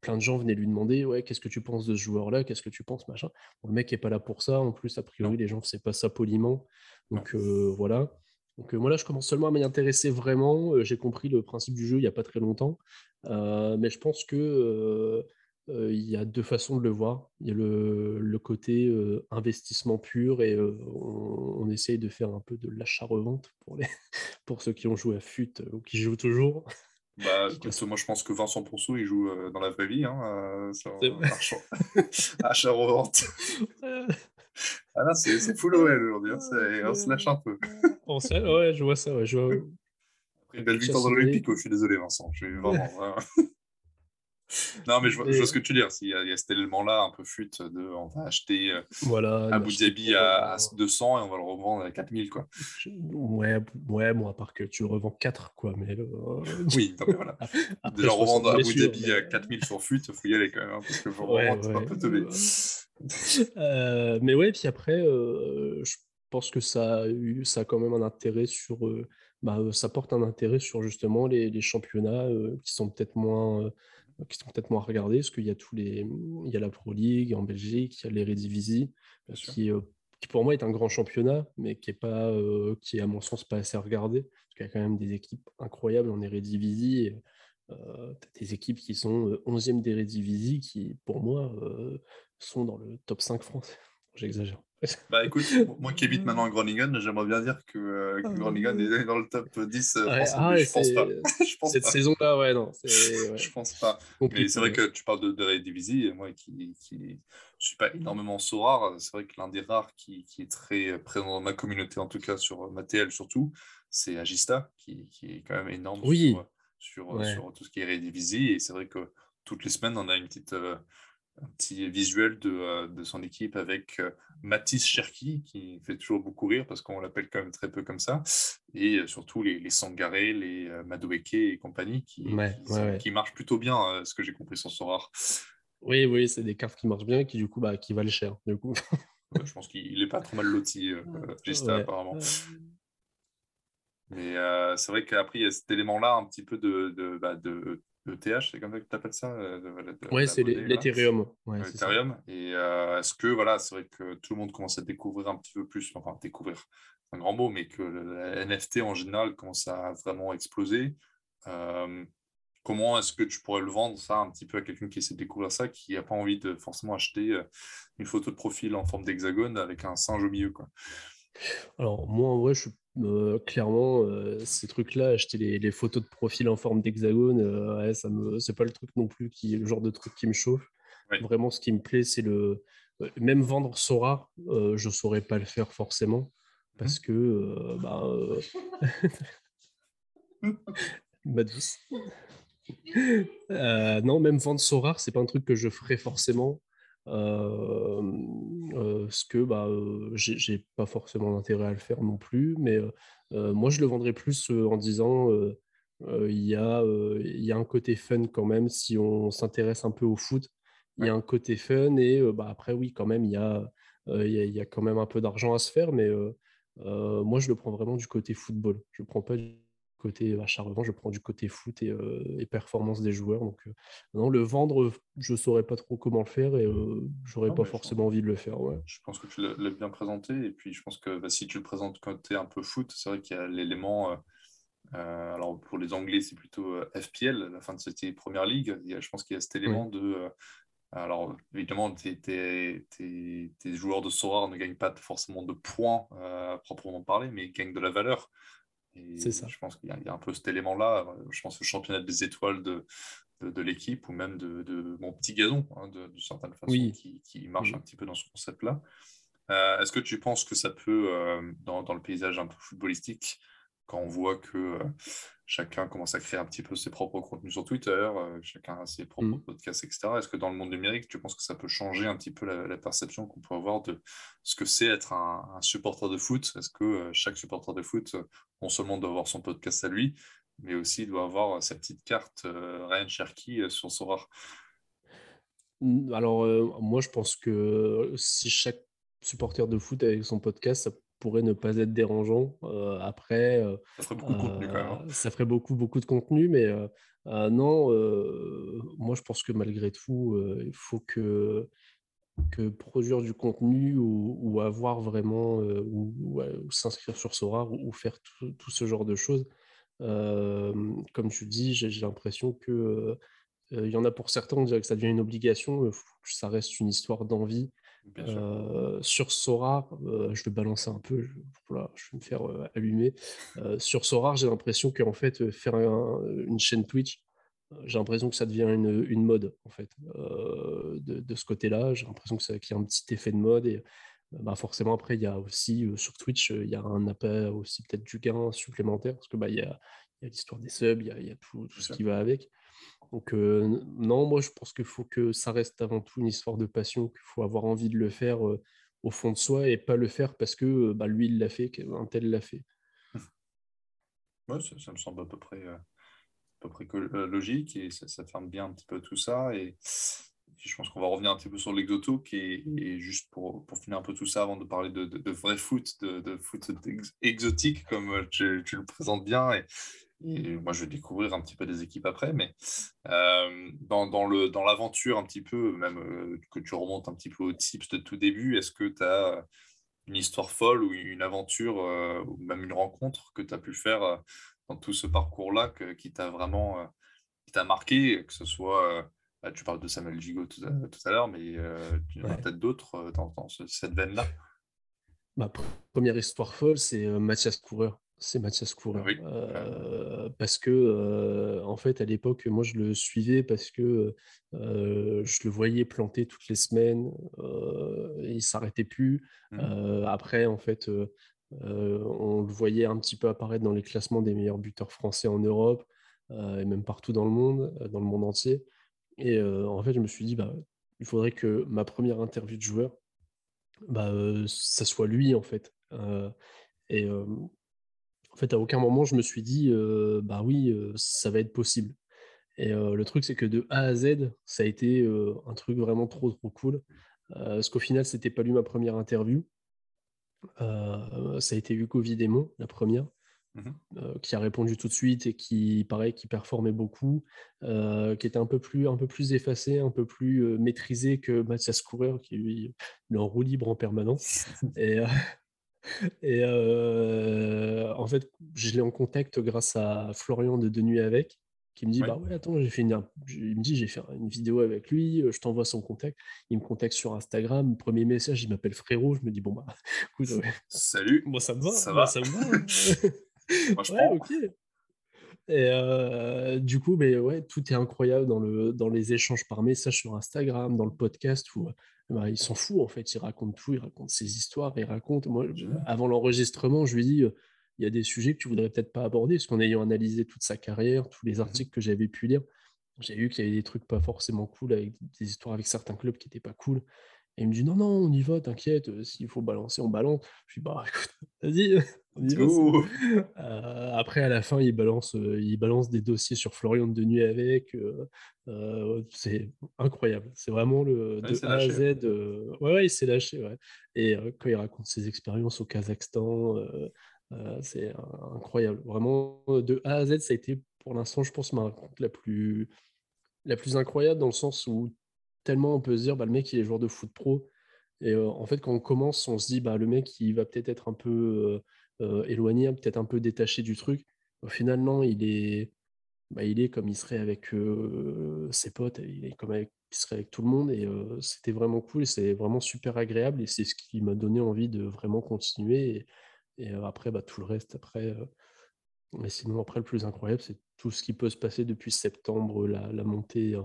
plein de gens venaient lui demander ouais qu'est-ce que tu penses de ce joueur là qu'est-ce que tu penses? Machin. Le mec est pas là pour ça. En plus a priori les gens c'est pas ça poliment. Donc euh, voilà. Donc euh, moi là je commence seulement à m'y intéresser vraiment. Euh, j'ai compris le principe du jeu il y a pas très longtemps. Mais je pense que il y a deux façons de le voir. Il y a le, côté investissement pur et on, on, essaye de faire un peu de l'achat-revente pour les [LAUGHS] pour ceux qui ont joué à FUT ou qui jouent toujours bah, moi je pense que Vincent Ponceau il joue euh, dans la vraie vie, hein, euh, achat-revente. [LAUGHS] [LAUGHS] ah là, c'est full OL aujourd'hui, hein, on se lâche un peu. [LAUGHS] on se... Ouais, je vois ça. Ouais, je vois... Après une belle victoire dans l'Olympique, je suis désolé Vincent. Je suis vraiment... non, mais je vois, ce que tu veux dire. Il y, a, il y a cet élément-là, un peu fuite de on va acheter euh, voilà, Abu Dhabi à, 200 et on va le revendre à 4000. Quoi. Ouais, ouais, bon, à part que tu le revends 4, quoi. Mais, Oui, donc voilà. [LAUGHS] Après, Déjà, revendre Abu Dhabi à 4000 sur fuite, il faut y aller quand même. Hein, parce que pour ouais, ouais. un peu teubé. [LAUGHS] euh, mais ouais, puis après, euh, je pense que ça a, eu, ça a quand même un intérêt sur. Euh, bah, ça porte un intérêt sur justement les, les championnats qui sont peut-être moins qui sont peut-être moins regardés, parce qu'il y a tous les, il y a la Pro League en Belgique, il y a l'Eredivisie, qui, euh, qui pour moi est un grand championnat, mais qui est pas, euh, qui est à mon sens pas assez regardé, parce qu'il y a quand même des équipes incroyables en Eredivisie. Et, euh, des équipes qui sont 11e d'Eredivisie, qui pour moi sont dans le top 5 français. [LAUGHS] J'exagère. [LAUGHS] Bah écoute, moi qui habite maintenant à Groningen, j'aimerais bien dire que, euh, que Groningen est dans le top 10 euh, français, ah je pense pas. [LAUGHS] je pense Cette saison-là, ouais, non. [LAUGHS] Ouais. je pense pas. Mais c'est vrai que tu parles de, de Redivisie, moi qui ne qui suis pas énormément rare, c'est vrai que l'un des rares qui, qui, est très présent dans ma communauté, en tout cas sur ma TL surtout, c'est Agista, qui, qui, est quand même énorme oui. sur, sur, sur, tout ce qui est Redivisie. Et c'est vrai que toutes les semaines, on a une petite. Euh, un petit visuel de, euh, de son équipe avec euh, Mathis Cherki, qui fait toujours beaucoup rire parce qu'on l'appelle quand même très peu comme ça, et euh, surtout les, les Sangaré, les Madueke et compagnie qui, qui, marchent plutôt bien, ce que j'ai compris sur Sorar. Oui, oui, c'est des cartes qui marchent bien et qui du coup, bah, qui valent cher. Du coup. je pense qu'il n'est pas trop mal loti, Gista, apparemment. Mais c'est vrai qu'après, il y a cet élément-là un petit peu de, de, bah, de ETH, c'est comme ça que tu appelles ça euh, Oui, c'est l'Ethereum. Ethereum. Et euh, est-ce que, voilà, c'est vrai que tout le monde commence à découvrir un petit peu plus, enfin, découvrir, un grand mot, mais que le, NFT en général commence à vraiment exploser. Euh, comment est-ce que tu pourrais le vendre, ça, un petit peu à quelqu'un qui essaie de découvrir ça, qui n'a pas envie de forcément acheter une photo de profil en forme d'hexagone avec un singe au milieu, quoi? Alors, moi, en vrai, je suis clairement, ces trucs-là, acheter les, photos de profil en forme d'hexagone, ouais, ça me, c'est pas le truc non plus qui est le genre de truc qui me chauffe. Vraiment, ce qui me plaît, c'est le même vendre Sora, je saurais pas le faire forcément mmh parce que bah, [LAUGHS] ma douce. non, même vendre Sora, c'est pas un truc que je ferais forcément ce que bah, j'ai pas forcément intérêt à le faire non plus, mais moi je le vendrais plus en disant il y, a, y a un côté fun quand même si on s'intéresse un peu au foot. Il y a un côté fun et bah, après oui quand même il y a, il y, a, quand même un peu d'argent à se faire, mais moi je le prends vraiment du côté football. Je prends pas du côté achat-revente, je prends du côté foot et, et, performance des joueurs. Donc, non, le vendre, je ne saurais pas trop comment le faire et j'aurais pas forcément envie de le faire. Ouais. Je pense que tu l'as bien présenté. Et puis, je pense que bah, si tu le présentes côté un peu foot, c'est vrai qu'il y a l'élément. alors, pour les Anglais, c'est plutôt FPL, la fin de cette première ligue. Il y a, je pense qu'il y a cet élément de. alors, évidemment, tes, tes, tes, joueurs de Sora ne gagnent pas forcément de points à proprement parler, mais ils gagnent de la valeur. C'est ça. Je pense qu'il y, a un peu cet élément-là. Je pense au championnat des étoiles de, de, l'équipe ou même de, de, mon petit gazon, hein, de, certaine façon, qui, qui, marche un petit peu dans ce concept-là. Euh, est-ce que tu penses que ça peut, euh, dans, dans, le paysage un peu footballistique, quand on voit que euh, chacun commence à créer un petit peu ses propres contenus sur Twitter, euh, chacun a ses propres mmh. podcasts, etc. Est-ce que dans le monde numérique, tu penses que ça peut changer un petit peu la, perception qu'on peut avoir de ce que c'est être un, supporter de foot? Est-ce que euh, chaque supporter de foot, non seulement doit avoir son podcast à lui, mais aussi doit avoir sa petite carte Ryan Cherky sur son rare Alors, moi, je pense que si chaque supporter de foot avec son podcast, ça pourrait ne pas être dérangeant. Euh, après, euh, ça ferait beaucoup de contenu quand même. Hein. Euh, ça ferait beaucoup, beaucoup de contenu, mais non, moi je pense que malgré tout, il faut que, que produire du contenu ou, avoir vraiment, ou, s'inscrire sur Sora ou, faire tout, ce genre de choses, comme tu dis, j'ai l'impression que il y en a pour certains, on dirait que ça devient une obligation, ça reste une histoire d'envie sur Sora, je vais balancer un peu, je, je vais me faire allumer. sur Sora, j'ai l'impression qu'en fait, faire une chaîne Twitch, j'ai l'impression que ça devient une, une mode, en fait, de, de, ce côté-là. J'ai l'impression qu'il y a un petit effet de mode. Et bah, forcément, après, il y a aussi, sur Twitch, il y a un appel aussi peut-être du gain supplémentaire, parce que bah, il y a, y a l'histoire des subs, il y a, y a tout, tout ce qui va avec. Donc non, moi je pense qu'il faut que ça reste avant tout une histoire de passion, qu'il faut avoir envie de le faire au fond de soi et pas le faire parce que bah, lui il l'a fait, qu'un tel l'a fait. [LAUGHS] Ouais, ça, me semble à peu près, à peu près logique et ça, ferme bien un petit peu tout ça. Et, je pense qu'on va revenir un petit peu sur l'exotoque et, et, juste pour, pour, finir un peu tout ça avant de parler de, de, vrai foot, de, foot exotique comme tu, tu, le présentes bien. Et, et moi, je vais découvrir un petit peu des équipes après, mais euh, dans, dans, le, dans l'aventure un petit peu, même euh, que tu remontes un petit peu aux tips de tout début, est-ce que tu as une histoire folle ou une aventure euh, ou même une rencontre que tu as pu faire dans tout ce parcours-là qui t'a vraiment qui t'a marqué, que ce soit, bah, tu parles de Samuel Gigot tout à, l'heure, mais y en a peut-être d'autres dans, cette veine-là? Ma première histoire folle, c'est Mathias Coureur. C'est Mathias Coureur. parce que, en fait, à l'époque, moi, je le suivais parce que je le voyais planter toutes les semaines. il s'arrêtait plus. Mmh. après, en fait, on le voyait un petit peu apparaître dans les classements des meilleurs buteurs français en Europe et même partout dans le monde, dans le monde entier. Et en fait, je me suis dit, bah, il faudrait que ma première interview de joueur, bah, ça soit lui, en fait. et en fait, à aucun moment, je me suis dit, bah oui, ça va être possible. Et le truc, c'est que de A à Z, ça a été un truc vraiment trop, trop cool. parce qu'au final, c'était pas lui ma première interview. ça a été Hugo Vidémon, la première, mmh qui a répondu tout de suite et qui, pareil, qui performait beaucoup, qui était un peu plus, un peu plus effacé, un peu plus maîtrisé que Mathias Coureur, qui lui, est en roue libre en permanence. [LAUGHS] et, et en fait, je l'ai en contact grâce à Florian de De Nuit avec, qui me dit bah ouais attends j'ai fait une il me dit j'ai fait une vidéo avec lui je t'envoie son contact il me contacte sur Instagram premier message il m'appelle frérot je me dis bon bah [LAUGHS] salut moi ça me va ça va? ça me va [LAUGHS] moi, je [LAUGHS] ouais, ok. Et du coup mais ouais tout est incroyable dans le dans les échanges par message sur Instagram dans le podcast où bah, il s'en fout en fait il raconte tout il raconte ses histoires il raconte moi avant l'enregistrement je lui dis il y a des sujets que tu voudrais peut-être pas aborder, parce qu'en ayant analysé toute sa carrière, tous les mmh articles que j'avais pu lire, j'ai vu qu'il y avait des trucs pas forcément cool, avec des histoires avec certains clubs qui n'étaient pas cool. Et il me dit non, non, on y va, t'inquiète, euh, s'il faut balancer, on balance. Je dis bah écoute, [LAUGHS] vas-y, on y va. Euh, après, à la fin, il balance, euh, il balance des dossiers sur Florian de nuit avec. c'est incroyable. C'est vraiment le de A à Z. ouais, ouais, il s'est lâché. Ouais. Et quand il raconte ses expériences au Kazakhstan, euh, c'est incroyable. Vraiment, de A à Z, ça a été pour l'instant, je pense, ma rencontre la plus, la plus incroyable dans le sens où tellement on peut se dire, bah, le mec, il est joueur de foot pro. Et euh, en fait, quand on commence, on se dit, bah, le mec, il va peut-être être un peu euh, éloigné, peut-être un peu détaché du truc. Au final, non, il est, bah, il est comme il serait avec ses potes, il est comme avec, il serait avec tout le monde. Et c'était vraiment cool, et c'est vraiment super agréable. Et c'est ce qui m'a donné envie de vraiment continuer. Et après, bah, tout le reste, après. mais sinon, après, le plus incroyable, c'est tout ce qui peut se passer depuis septembre, la, la montée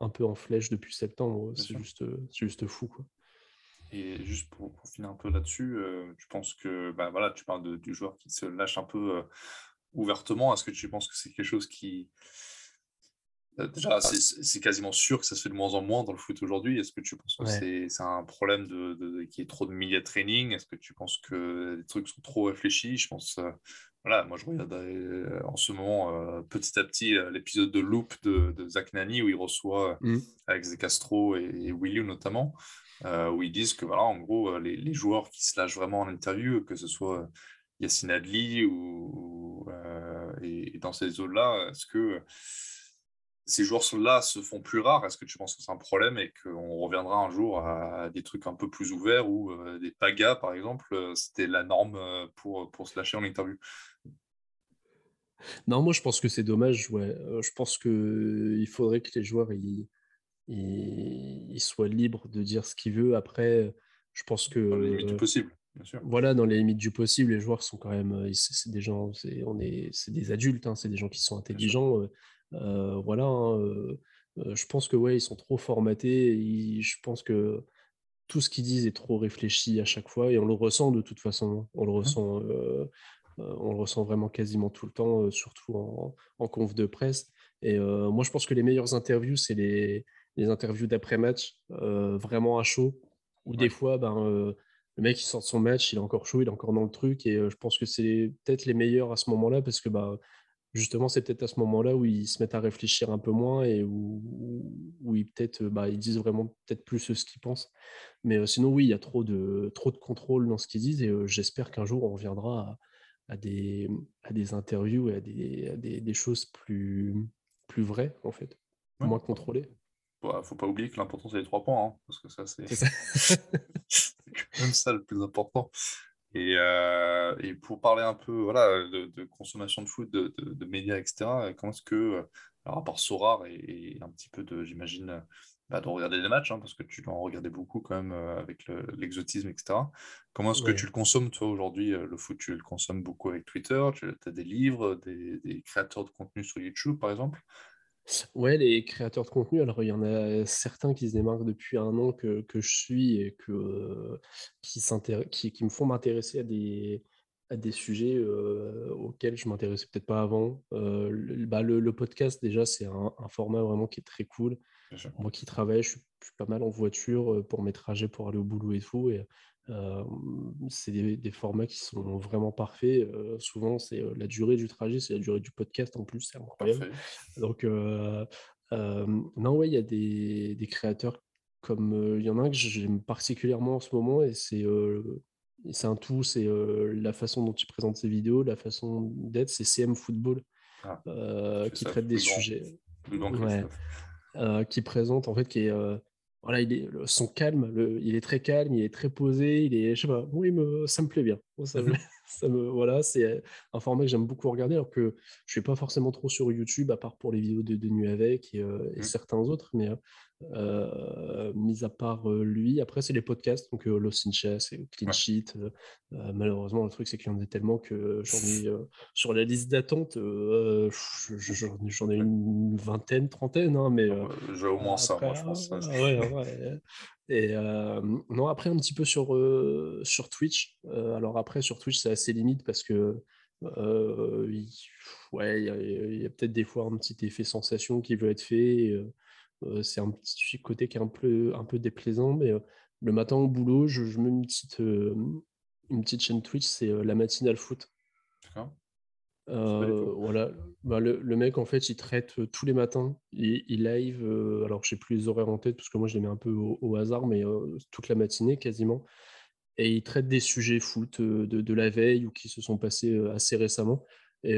un peu en flèche depuis septembre. C'est juste, juste fou. Quoi. Et juste pour, finir un peu là-dessus, tu penses que, bah, voilà, tu parles du joueur qui se lâche un peu ouvertement. Est-ce que tu penses que c'est quelque chose qui, Déjà, c'est quasiment sûr que ça se fait de moins en moins dans le foot aujourd'hui. Est-ce que tu penses que c'est un problème de, de qu'il y ait trop de media training Est-ce que tu penses que les trucs sont trop réfléchis? Je pense, euh, voilà, moi je regarde euh, en ce moment euh, petit à petit l'épisode de Loop de, de, Zach Nani où il reçoit mmh. Alex De Castro et, et William notamment, où ils disent que voilà, en gros, les, les, joueurs qui se lâchent vraiment en interview, que ce soit Yassine Adli ou, et, et, dans ces zones-là, est-ce que ces joueurs-là se font plus rares, est-ce que tu penses que c'est un problème et qu'on reviendra un jour à des trucs un peu plus ouverts ou euh, des pagas, par exemple, euh, c'était la norme euh, pour, pour se lâcher en interview? Non, moi je pense que c'est dommage. Ouais. Je pense qu'il faudrait que les joueurs ils, ils, soient libres de dire ce qu'ils veulent. Après, je pense que. Dans les limites du possible. Bien sûr. Voilà, dans les limites du possible, les joueurs sont quand même, c'est des gens, c'est on est, c'est des adultes, hein, c'est des gens qui sont intelligents voilà, hein, je pense que ouais, ils sont trop formatés. je pense que tout ce qu'ils disent est trop réfléchi à chaque fois et on le ressent de toute façon. Hein. On le mmh. ressent, on le ressent vraiment quasiment tout le temps, surtout en, en, conf de presse. Et moi, je pense que les meilleures interviews, c'est les, les interviews d'après-match, vraiment à chaud, où des fois, ben, le mec, il sort de son match, il est encore chaud, il est encore dans le truc. Et je pense que c'est peut-être les meilleurs à ce moment-là parce que bah, justement, c'est peut-être à ce moment-là où ils se mettent à réfléchir un peu moins et où, où, ils peut-être, bah, ils disent vraiment peut-être plus ce qu'ils pensent. Mais sinon, oui, il y a trop de, trop de contrôle dans ce qu'ils disent et j'espère qu'un jour on reviendra à, des, à des interviews et à des, des, choses plus, plus vraies, en fait, moins contrôlées. Il ne faut pas oublier que l'important, c'est les trois points, hein, parce que ça, c'est [LAUGHS] quand même ça le plus important. Euh, et, pour parler un peu voilà, de, consommation de foot, de, médias, etc., comment est-ce que, alors à part Sorar et, un petit peu de, j'imagine, bah, de regarder des matchs, hein, parce que tu dois en regarder beaucoup quand même euh, avec l'exotisme, etc. Comment est-ce que tu le consommes, toi, aujourd'hui, euh, le foot? Tu le consommes beaucoup avec Twitter Tu as des livres, des, des créateurs de contenu sur YouTube, par exemple Ouais, les créateurs de contenu, alors il y en a certains qui se démarquent depuis un an que, que je suis et que, qui, qui, qui me font m'intéresser à des, à des sujets auxquels je m'intéressais peut-être pas avant. le, bah, le, podcast, déjà, c'est un, format vraiment qui est très cool. Moi qui travaille, je suis, je suis, pas mal en voiture pour mes trajets pour aller au boulot et tout. Et c'est des, formats qui sont vraiment parfaits. souvent, c'est la durée du trajet, c'est la durée du podcast en plus, c'est incroyable. Donc, non, ouais, il y a des, créateurs comme. Il y en a un que j'aime particulièrement en ce moment et c'est c'est un tout, c'est la façon dont il présente ses vidéos, la façon d'être, c'est CM Football ah, qui traite des sujets. qui présente en fait, qui est voilà, il est, son calme, il est très calme, il est très posé, il est, je sais pas, oui, me, ça me plaît bien. [LAUGHS] ça me, voilà, c'est un format que j'aime beaucoup regarder, alors que je suis pas forcément trop sur YouTube, à part pour les vidéos de, de nuit avec et, et mmh. certains autres, mais euh, mis à part euh, lui, après c'est les podcasts, donc euh, Lost in Chess et Clean Sheet. malheureusement, le truc c'est qu'il y en a tellement que j'en ai sur la liste d'attente, j'en ai une vingtaine, trentaine, hein, mais j'ai au moins ça, moi je pense. Et non, après un petit peu sur, sur Twitch. alors après sur Twitch c'est assez limite parce que il, ouais, il y a, peut-être des fois un petit effet sensation qui veut être fait c'est un petit côté qui est un peu, un peu déplaisant, mais le matin au boulot, je, mets une petite, une petite chaîne Twitch, c'est la matinale foot. voilà, bah, le, mec en fait il traite tous les matins, il, live, alors je sais plus les horaires en tête parce que moi je les mets un peu au, hasard, mais toute la matinée quasiment, et il traite des sujets foot de, de, la veille ou qui se sont passés assez récemment, et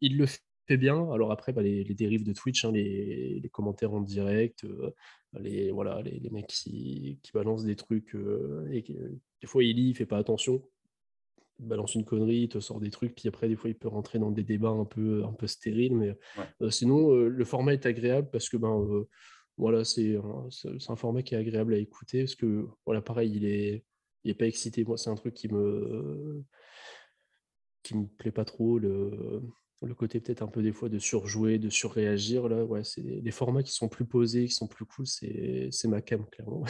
il le fait bien. Alors après, bah, les, dérives de Twitch, hein, les, commentaires en direct, euh, les, voilà, les, mecs qui, balancent des trucs, euh, et des fois il lit, il fait pas attention, il balance une connerie, il te sort des trucs, puis après, des fois, il peut rentrer dans des débats un peu, un peu stériles, mais euh, sinon, le format est agréable parce que ben, voilà, c'est un, un, format qui est agréable à écouter, parce que, voilà, pareil, il est, il est pas excité. Moi, c'est un truc qui me qui me plaît pas trop. Le, le côté peut-être un peu des fois de surjouer, de surréagir, là, ouais, c'est des, formats qui sont plus posés, qui sont plus cool, c'est ma cam, clairement.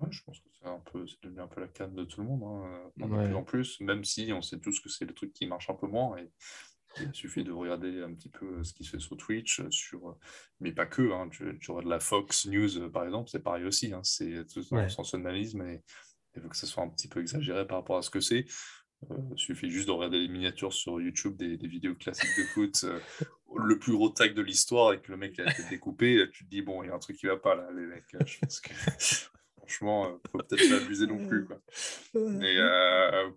Ouais, je pense que c'est un peu, c'est devenu un peu la cam de tout le monde, hein, de plus en plus, même si on sait tous que c'est le truc qui marche un peu moins. Et... Il suffit de regarder un petit peu ce qui se fait sur Twitch, sur... mais pas que. Hein. Tu, tu de la Fox News, par exemple, c'est pareil aussi. Hein. C'est tout ouais. sensationnalisme et il faut que ce soit un petit peu exagéré par rapport à ce que c'est. Il euh, suffit juste de regarder les miniatures sur YouTube des, vidéos classiques de foot. Euh, le plus gros tag de l'histoire et que le mec a été découpé, tu te dis, bon, il y a un truc qui va pas là, les mecs. Je pense que [LAUGHS] franchement, euh, faut peut-être pas abuser non plus. Quoi. Et,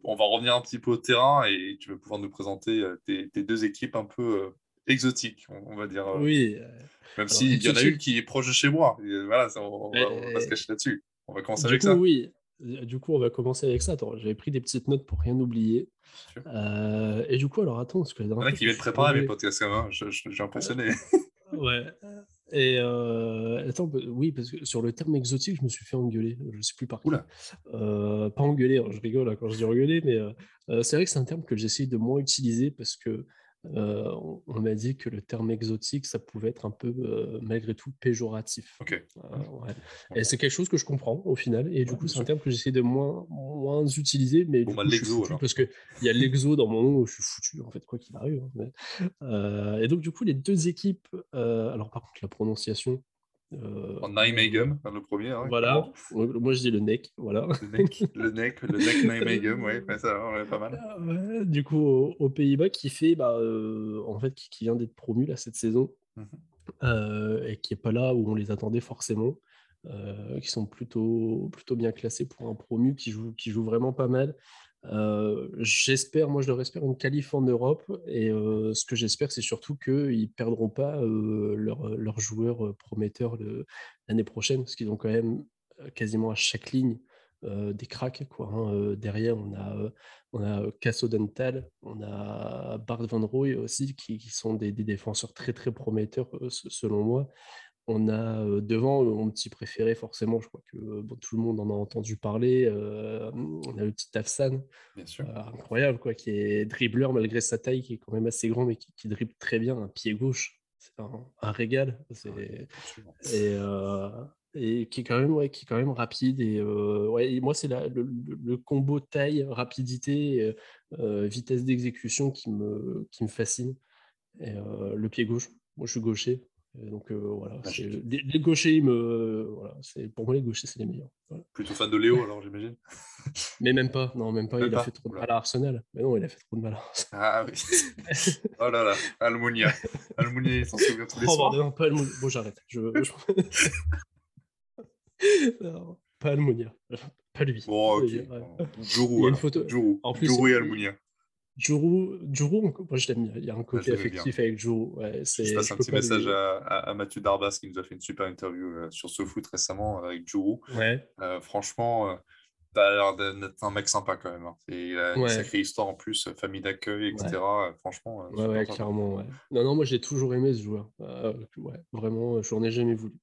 on va revenir un petit peu au terrain et tu vas pouvoir nous présenter tes, deux équipes un peu exotiques, on, va dire. Oui. Même s'il y en a une qui est proche de chez moi. voilà, on, va, se cacher là-dessus. On va commencer avec ça. Oui. Du coup, on va commencer avec ça. Attends, j'avais pris des petites notes pour rien oublier. Euh, et du coup, alors attends, parce que la dernière qui va être préparé mes podcasts même. Hein. J'ai impressionné. ouais. Et euh, attends, bah, oui, parce que sur le terme exotique, je me suis fait engueuler. Je ne sais plus par qui. Euh, pas engueuler, hein, je rigole hein, quand je dis engueuler, mais c'est vrai que c'est un terme que j'essaye de moins utiliser parce que euh, on, m'a dit que le terme exotique, ça pouvait être un peu, euh, malgré tout, péjoratif. Euh, et c'est quelque chose que je comprends au final. Et du coup, c'est un terme que j'essaie de moins, moins utiliser. Mais bon, bah, l'exo, Parce qu'il y a l'exo dans mon nom où je suis foutu, en fait, quoi qu'il arrive. Hein, et donc, du coup, les deux équipes, alors par contre, la prononciation, euh, en Nijmegen, le premier. Hein, voilà, moi je dis le neck. Voilà. Le neck, le neck, le neck Nijmegen, [LAUGHS] ouais, ça, ouais, pas mal. Ah du coup, aux, Pays-Bas, qui fait, bah, euh, en fait, qui, vient d'être promu là cette saison mhm. euh, et qui est pas là où on les attendait forcément. qui sont plutôt, plutôt bien classés pour un promu qui joue, qui joue vraiment pas mal. Euh, j'espère, moi je leur espère une qualif en Europe et euh, ce que j'espère c'est surtout qu'ils ne perdront pas euh, leurs joueurs prometteurs l'année prochaine parce qu'ils ont quand même quasiment à chaque ligne des cracks. Hein. derrière on a, on a Casso Dental, on a Bart Van Rooy aussi qui, sont des, défenseurs très très prometteurs selon moi. On a devant mon petit préféré, forcément, je crois que tout le monde en a entendu parler. on a le petit Afsan, incroyable, quoi, qui est dribbleur malgré sa taille, qui est quand même assez grand, mais qui, dribble très bien, un pied gauche. C'est un, régal. et, qui est quand même, qui est quand même rapide. Et, moi, c'est le, combo taille, rapidité, vitesse d'exécution qui me, qui me fascine. Et le pied gauche, moi je suis gaucher, donc voilà, les, gauchers, me, voilà, pour moi les gauchers c'est les meilleurs. Plutôt fan de Léo alors j'imagine. [LAUGHS] Mais même pas, non même pas, il a fait trop de mal à Arsenal. Mais non, il a fait trop de mal. À... Ah oui. oh là là, Almunia. Almunia, il s'en souvient tous les oh, soirs. non, pas Almunia. Bon, j'arrête. Je... [LAUGHS] pas Almunia. Pas lui. Bon, ok. Jourou. Il y a une photo. Jourou. En plus, Jourou et Almunia. Juru, Juru, moi je l'aime Il y a un côté affectif avec Juru. Ouais, je passe un petit message à, à, Mathieu Darbas qui nous a fait une super interview euh, sur ce foot récemment avec Juru. Ouais. Euh, franchement, euh, T'as l'air d'être un mec sympa quand même. Hein. Il a une sacrée histoire en plus, famille d'accueil, etc. Franchement. Ouais, ouais, clairement. Ouais. Non, non, moi j'ai toujours aimé ce joueur. ouais, vraiment, je n'en ai jamais voulu.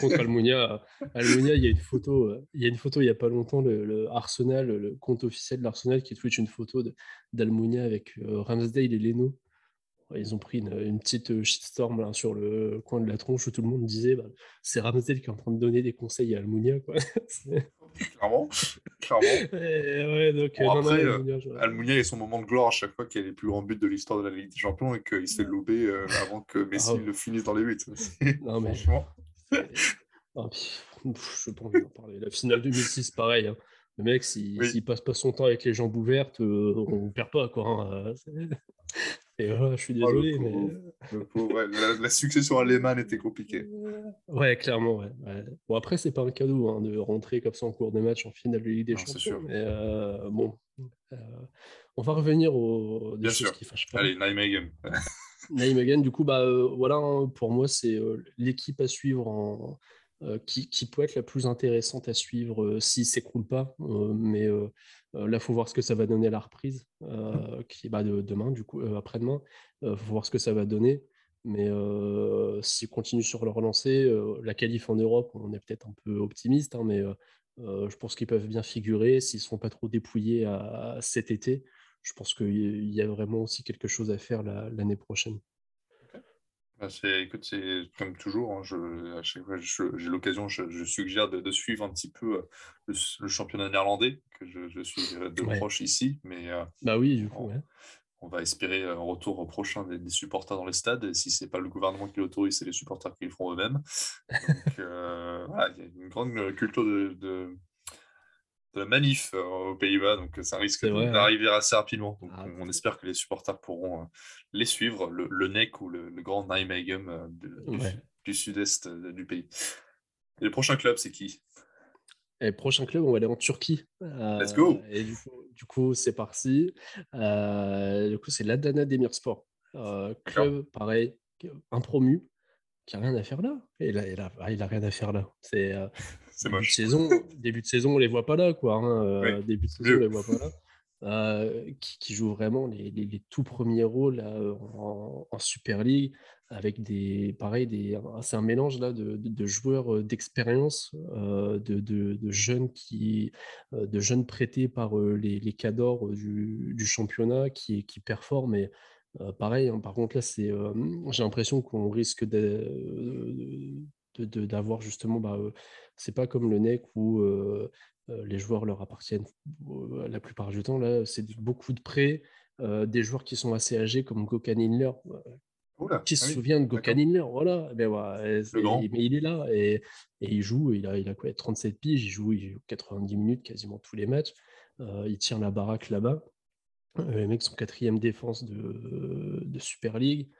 Contre Almunia, Almunia, il y a une photo, il y a une photo il n'y a pas longtemps, le, Arsenal, le compte officiel de l'Arsenal qui tweet une photo d'Almunia avec Ramsdale et Leno ils ont pris une, petite euh, shitstorm là, sur le coin de la tronche où tout le monde disait bah, c'est Ramsdale qui est en train de donner des conseils à Almunia. Quoi. [LAUGHS] Clairement. Clairement. [LAUGHS] Ouais, donc, bon, après, Almunia, euh, Almunia, son moment de gloire à chaque fois qu'il y a les plus grands buts de l'histoire de la Ligue des Champions et qu'il s'est lobé euh, avant que Messi ah le finisse dans les buts. non, mais. Franchement. Ah, je ne pas envie d'en parler. La finale 2006, pareil. Hein. Le mec, s'il passe pas son temps avec les jambes ouvertes, on ne perd pas. Quoi, hein. [LAUGHS] Et je suis oh, désolé, mais. la, succession à Lehmann était compliquée. Ouais, clairement. Ouais, Bon, après, c'est pas un cadeau hein, de rentrer comme ça en cours de match en finale de Ligue des Champions. Sûr. Mais euh, bon, euh, on va revenir aux des choses qui fâchent pas. Allez, Nijmegen. [LAUGHS] Nijmegen, du coup, bah, euh, voilà, hein, pour moi, c'est l'équipe à suivre en. Qui, qui, peut être la plus intéressante à suivre s'il ne s'écroule pas. mais euh, là, il faut voir ce que ça va donner à la reprise, euh, qui bah, de, demain, du coup, euh, après-demain. Il faut voir ce que ça va donner. Mais s'ils continuent sur leur relancée, la qualif en Europe, on est peut-être un peu optimiste, hein, mais je pense qu'ils peuvent bien figurer s'ils ne sont pas trop dépouillés cet été. Je pense qu'il y a vraiment aussi quelque chose à faire l'année prochaine. Bah, c'est, écoute, c'est comme toujours, hein, je, à chaque fois j'ai l'occasion, je, suggère de, suivre un petit peu euh, le, championnat néerlandais, que je, suis de proche ici. Mais, euh, bah oui, du coup, on, va espérer un retour prochain des, supporters dans les stades. Et si ce n'est pas le gouvernement qui l'autorise, c'est les supporters qui le feront eux-mêmes. Donc, euh, il y a une grande culture de de la manif euh, aux Pays-Bas, donc ça risque d'arriver assez rapidement. Donc ah, on, espère que les supporters pourront euh, les suivre, le, le NEC ou le, grand Nijmegen euh, du, sud-est du pays. Et le prochain club, c'est qui? Et le prochain club, on va aller en Turquie. Let's go Et du coup, c'est parti. du coup, c'est l'Adana Demirspor. club, pareil, un promu, qui n'a rien à faire là. Et là, il, a, il a rien à faire là. C'est c'est début, de saison, début de saison, on les voit pas là, quoi. Hein, euh, début de saison, on les voit [LAUGHS] pas là. Euh, qui, qui, joue vraiment les, les, tout premiers rôles en, Super League avec des pareil des c'est un mélange là de, de, joueurs euh, d'expérience de, de, jeunes qui de jeunes prêtés par les, les cadors du, du, championnat qui, qui performent et pareil hein, par contre là c'est j'ai l'impression qu'on risque d'avoir justement bah, c'est pas comme le NEC où les joueurs leur appartiennent la plupart du temps. Là, c'est beaucoup de prêts, des joueurs qui sont assez âgés comme Gokan Inler. qui se ah souvient de Gokan Inler Voilà, ben mais il est là et, il joue. Il a, il a quoi 37 piges, il joue, il joue 90 minutes quasiment tous les matchs. il tient la baraque là-bas. Les mecs sont quatrième défense de, de Super League.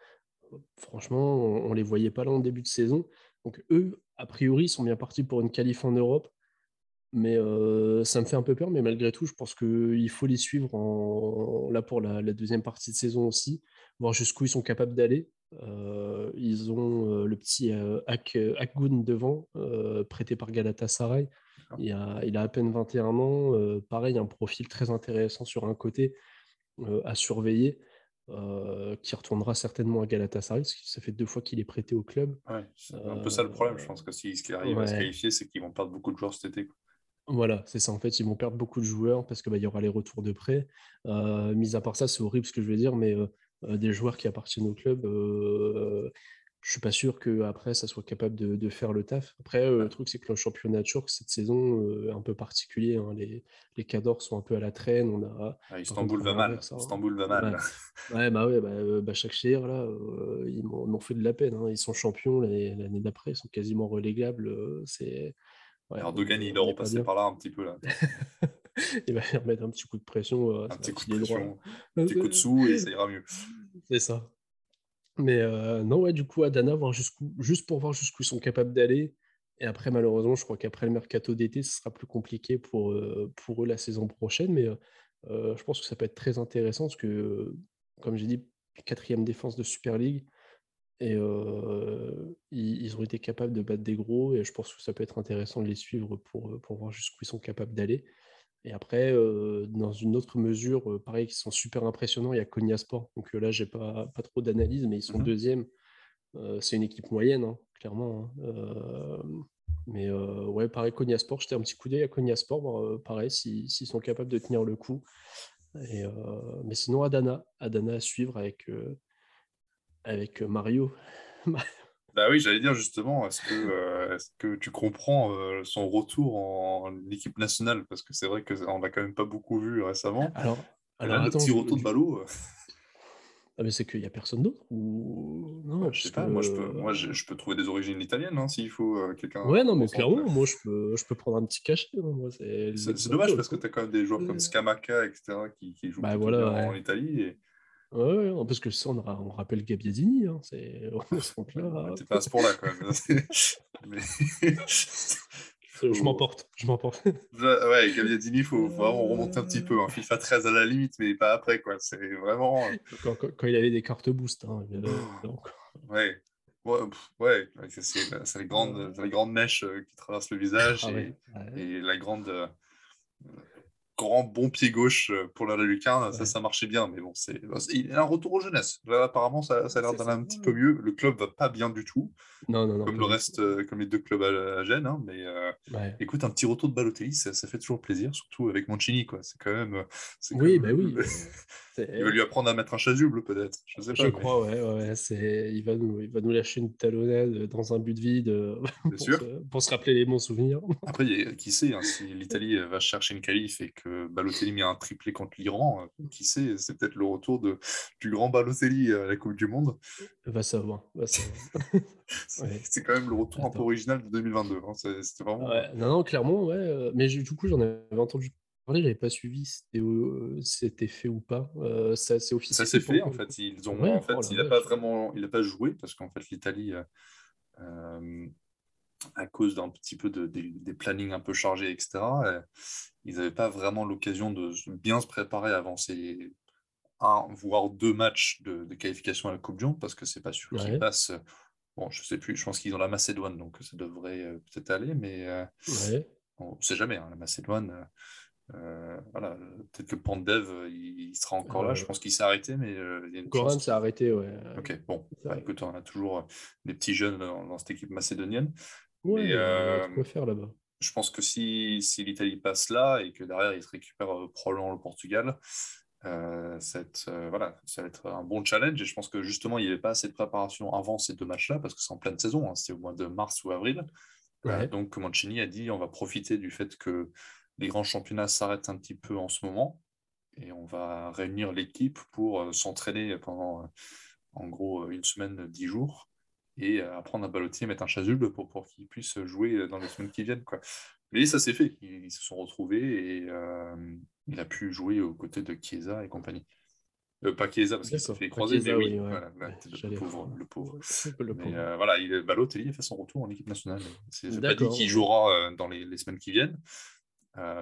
Franchement, on, ne les voyait pas là en début de saison. Donc eux, a priori, ils sont bien partis pour une qualif en Europe. Mais euh, ça me fait un peu peur, mais malgré tout, je pense qu'il faut les suivre en, là pour la, deuxième partie de saison aussi, voir jusqu'où ils sont capables d'aller. Euh, ils ont euh, le petit Ak, Akgun devant, prêté par Galatasaray. Il a, il a à peine 21 ans. pareil, un profil très intéressant sur un côté à surveiller. Euh, qui retournera certainement à Galatasaray, parce que ça fait deux fois qu'il est prêté au club. c'est un peu ça le problème, je pense que s'ils si arrivent à se qualifier, c'est qu'ils vont perdre beaucoup de joueurs cet été. Voilà, c'est ça. En fait, ils vont perdre beaucoup de joueurs parce qu'il bah, y aura les retours de prêt. Euh, mis à part ça, c'est horrible ce que je veux dire, mais euh, des joueurs qui appartiennent au club, je suis pas sûr qu'après, ça soit capable de, faire le taf. Après, euh, le truc, c'est que le championnat turc, cette saison, euh, est un peu particulier. Hein. Les, les cadors sont un peu à la traîne. On a, ah, Istanbul, va mal. Hein. Istanbul va mal. Ouais, bah ouais, bah, euh, bah là, ils m'ont fait de la peine. Hein. Ils sont champions l'année d'après, ils sont quasiment relégables. c'est. Erdogan, il doit repasser par là un petit peu. Là. [LAUGHS] il va faire mettre un petit coup de pression. un petit coup de pression, un petit coup de sous et ça ira mieux. C'est ça. Mais non, ouais, du coup, Adana, voir jusqu'où, juste pour voir jusqu'où ils sont capables d'aller. Et après, malheureusement, je crois qu'après le mercato d'été, ce sera plus compliqué pour, pour eux la saison prochaine. Mais je pense que ça peut être très intéressant parce que, comme j'ai dit, quatrième défense de Super League. Et ils, ont été capables de battre des gros et je pense que ça peut être intéressant de les suivre pour, pour voir jusqu'où ils sont capables d'aller. Et après, dans une autre mesure, pareil, qui sont super impressionnants, il y a Konya Sport. Donc là, j'ai pas, pas trop d'analyse, mais ils sont mmh deuxièmes. c'est une équipe moyenne, hein, clairement. Hein. mais ouais, pareil, Konya Sport, j'étais un petit coup d'œil à Konya Sport, pareil, s'ils sont capables de tenir le coup. Et, mais sinon, Adana, Adana à suivre avec, avec Mario. [LAUGHS] Bah oui, j'allais dire justement, est-ce que, euh, que tu comprends euh, son retour en, équipe nationale? Parce que c'est vrai qu'on l'a quand même pas beaucoup vu récemment. Alors, alors là, petit retour de ballot. Euh. Ah, mais c'est qu'il n'y a personne d'autre ou... Non, je sais pas, moi, je peux, moi je, peux trouver des origines italiennes hein, s'il faut quelqu'un. Ouais, non, mais clairement, moi je peux, je peux prendre un petit cachet. Hein, c'est dommage parce que tu as quand même des joueurs comme Scamaca, etc., qui, qui jouent bah, voilà, en Italie. Et... Ouais, parce que ça, on, on rappelle Gabiadini. Hein, c'est pas à ce point-là, quand même. [LAUGHS] [LAUGHS] Je m'emporte, je m'emporte. [LAUGHS] ouais, Gabiadini, il faut, vraiment remonter un petit peu. Hein. FIFA 13 à la limite, mais pas après, quoi. C'est vraiment... Euh, quand, il avait des cartes boost, hein, donc... Ouais, Ouais, ouais c'est les grandes, les grandes mèches euh, qui traversent le visage ah et, et, la grande, euh, grand bon pied gauche euh, pour la Lucarne, ça, ça marchait bien. Mais bon, c'est il a un retour aux jeunesse. Là, apparemment, ça, ça a l'air d'aller un petit peu mieux. Le club va pas bien du tout. Non, non, non. Comme le reste, euh, comme les deux clubs à, Gênes. Hein, mais euh, écoute, un petit retour de Balotelli, ça, ça, fait toujours plaisir, surtout avec Mancini. Quoi. C'est quand même. oui, bah oui. Il va lui apprendre à mettre un chasuble, peut-être. Je sais pas. Je crois, ouais. ouais c'est... Il, va nous... il va nous lâcher une talonnade dans un but vide pour, sûr. Se... pour se rappeler les bons souvenirs. [LAUGHS] Après, qui sait, hein, si l'Italie va chercher une qualif et que Balotelli met un triplé contre l'Iran, qui sait, c'est peut-être le retour de, du grand Balotelli à la Coupe du Monde. Va savoir. Va savoir. [LAUGHS] [LAUGHS] c'est quand même le retour un peu original de 2022. Hein. C'était vraiment. Non, non, clairement, ouais. Euh, mais du coup, j'en avais entendu parler, j'avais pas suivi si c'était fait ou pas. Euh, ça c'est officiel. Ça s'est fait en fait. Ils ont, en fait, oh il n'a pas vraiment, il a pas joué parce qu'en fait l'Italie, euh, à cause d'un petit peu de, des plannings un peu chargés, etc. ils n'avaient pas vraiment l'occasion de bien se préparer avant ces un voire deux matchs de, qualification à la Coupe du Monde parce que c'est pas sûr qu'ils passent Bon, je sais plus, je pense qu'ils ont la Macédoine, donc ça devrait euh, peut-être aller, mais euh, on ne sait jamais, hein, la Macédoine. Euh, voilà, peut-être que Pandev, il, sera encore là. Je pense qu'il s'est arrêté, mais Goran s'est arrêté, ouais. Ok, bon, bah, écoute, on a toujours des petits jeunes dans, cette équipe macédonienne. Quoi faire là-bas. Je pense que si, si l'Italie passe là et que derrière il se récupère probablement le Portugal, euh, euh, voilà, ça va être un bon challenge et je pense que justement il n'y avait pas assez de préparation avant ces deux matchs-là parce que c'est en pleine saison, hein, c'était au mois de mars ou avril. Euh, donc Mancini a dit on va profiter du fait que les grands championnats s'arrêtent un petit peu en ce moment et on va réunir l'équipe pour s'entraîner pendant en gros une semaine, dix jours et apprendre à baloter, mettre un chasuble pour, pour qu'ils puissent jouer dans les semaines qui viennent. Quoi. Mais ça s'est fait, ils, se sont retrouvés et il a pu jouer aux côtés de Chiesa et compagnie. Euh, pas Chiesa parce qu'il s'est fait croiser, mais oui, Voilà, le, pauvre, [LAUGHS] le, pauvre, Mais, euh, voilà, il, Balotelli a fait son retour en équipe nationale. C'est pas dit qu'il jouera euh, dans les, les, semaines qui viennent, euh,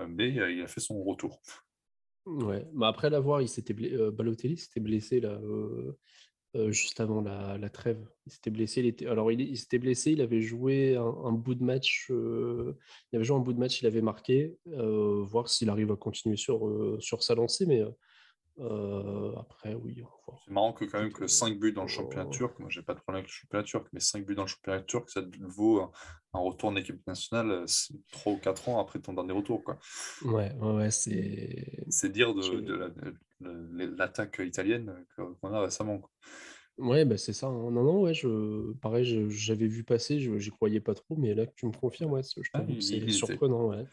mais il a fait son retour. Ouais, mais après l'avoir, il s'était Balotelli s'était blessé là, juste avant la, la, trêve. Il s'était blessé. Il était... Alors, il, s'était blessé. Il avait joué un, bout de match. il avait joué un bout de match. Il avait marqué. voir s'il arrive à continuer sur, sur sa lancée. Mais après, oui. C'est marrant que quand même que 5 buts dans le championnat turc. Moi, j'ai pas de problème avec le championnat turc, mais 5 buts dans le championnat turc, ça vaut un, retour en équipe nationale 3 ou 4 ans après ton dernier retour. Quoi. Ouais, ouais, ouais c'est. C'est dire de, de l'attaque italienne qu'on a récemment. Quoi. Ouais, bah, c'est ça, hein. Non, non, ouais, je pareil, j'avais vu passer, je j'y croyais pas trop, mais là que tu me confirmes, ouais, je ah, c'est surprenant, ouais.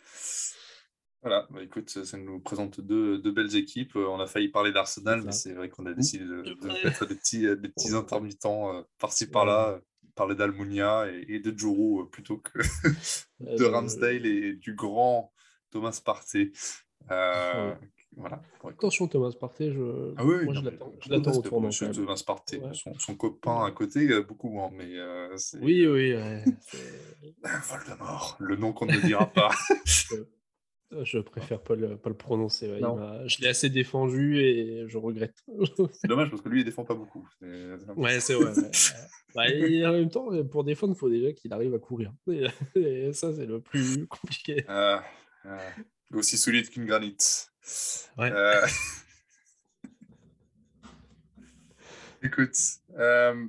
Voilà, bah, écoute, ça nous présente deux, deux belles équipes. On a failli parler d'Arsenal, mais c'est vrai qu'on a mmh. décidé de, mettre des petits, des petits intermittents euh, par-ci par-là, parler d'Almunia et, de euh, plutôt que [LAUGHS] de Ramsdale et du grand Thomas Partey. Euh, voilà. Attention Thomas Partey, je, ah oui, moi, l'attends, je l'attends au tournant. Thomas Partey, son, son, copain à côté, euh, beaucoup moins, mais euh, Oui, oui. Ouais, [LAUGHS] Voldemort, le nom qu'on ne dira pas. [LAUGHS] Je préfère pas le, pas le prononcer. je l'ai assez défendu et je regrette. c'est dommage parce que lui, il défend pas beaucoup. Ouais, c'est vrai. [LAUGHS] Bah, en même temps, pour défendre, il faut déjà qu'il arrive à courir. Et, ça, c'est le plus compliqué. Ah, ah. aussi solide qu'une granit. Ouais. Euh, [LAUGHS] écoute, euh,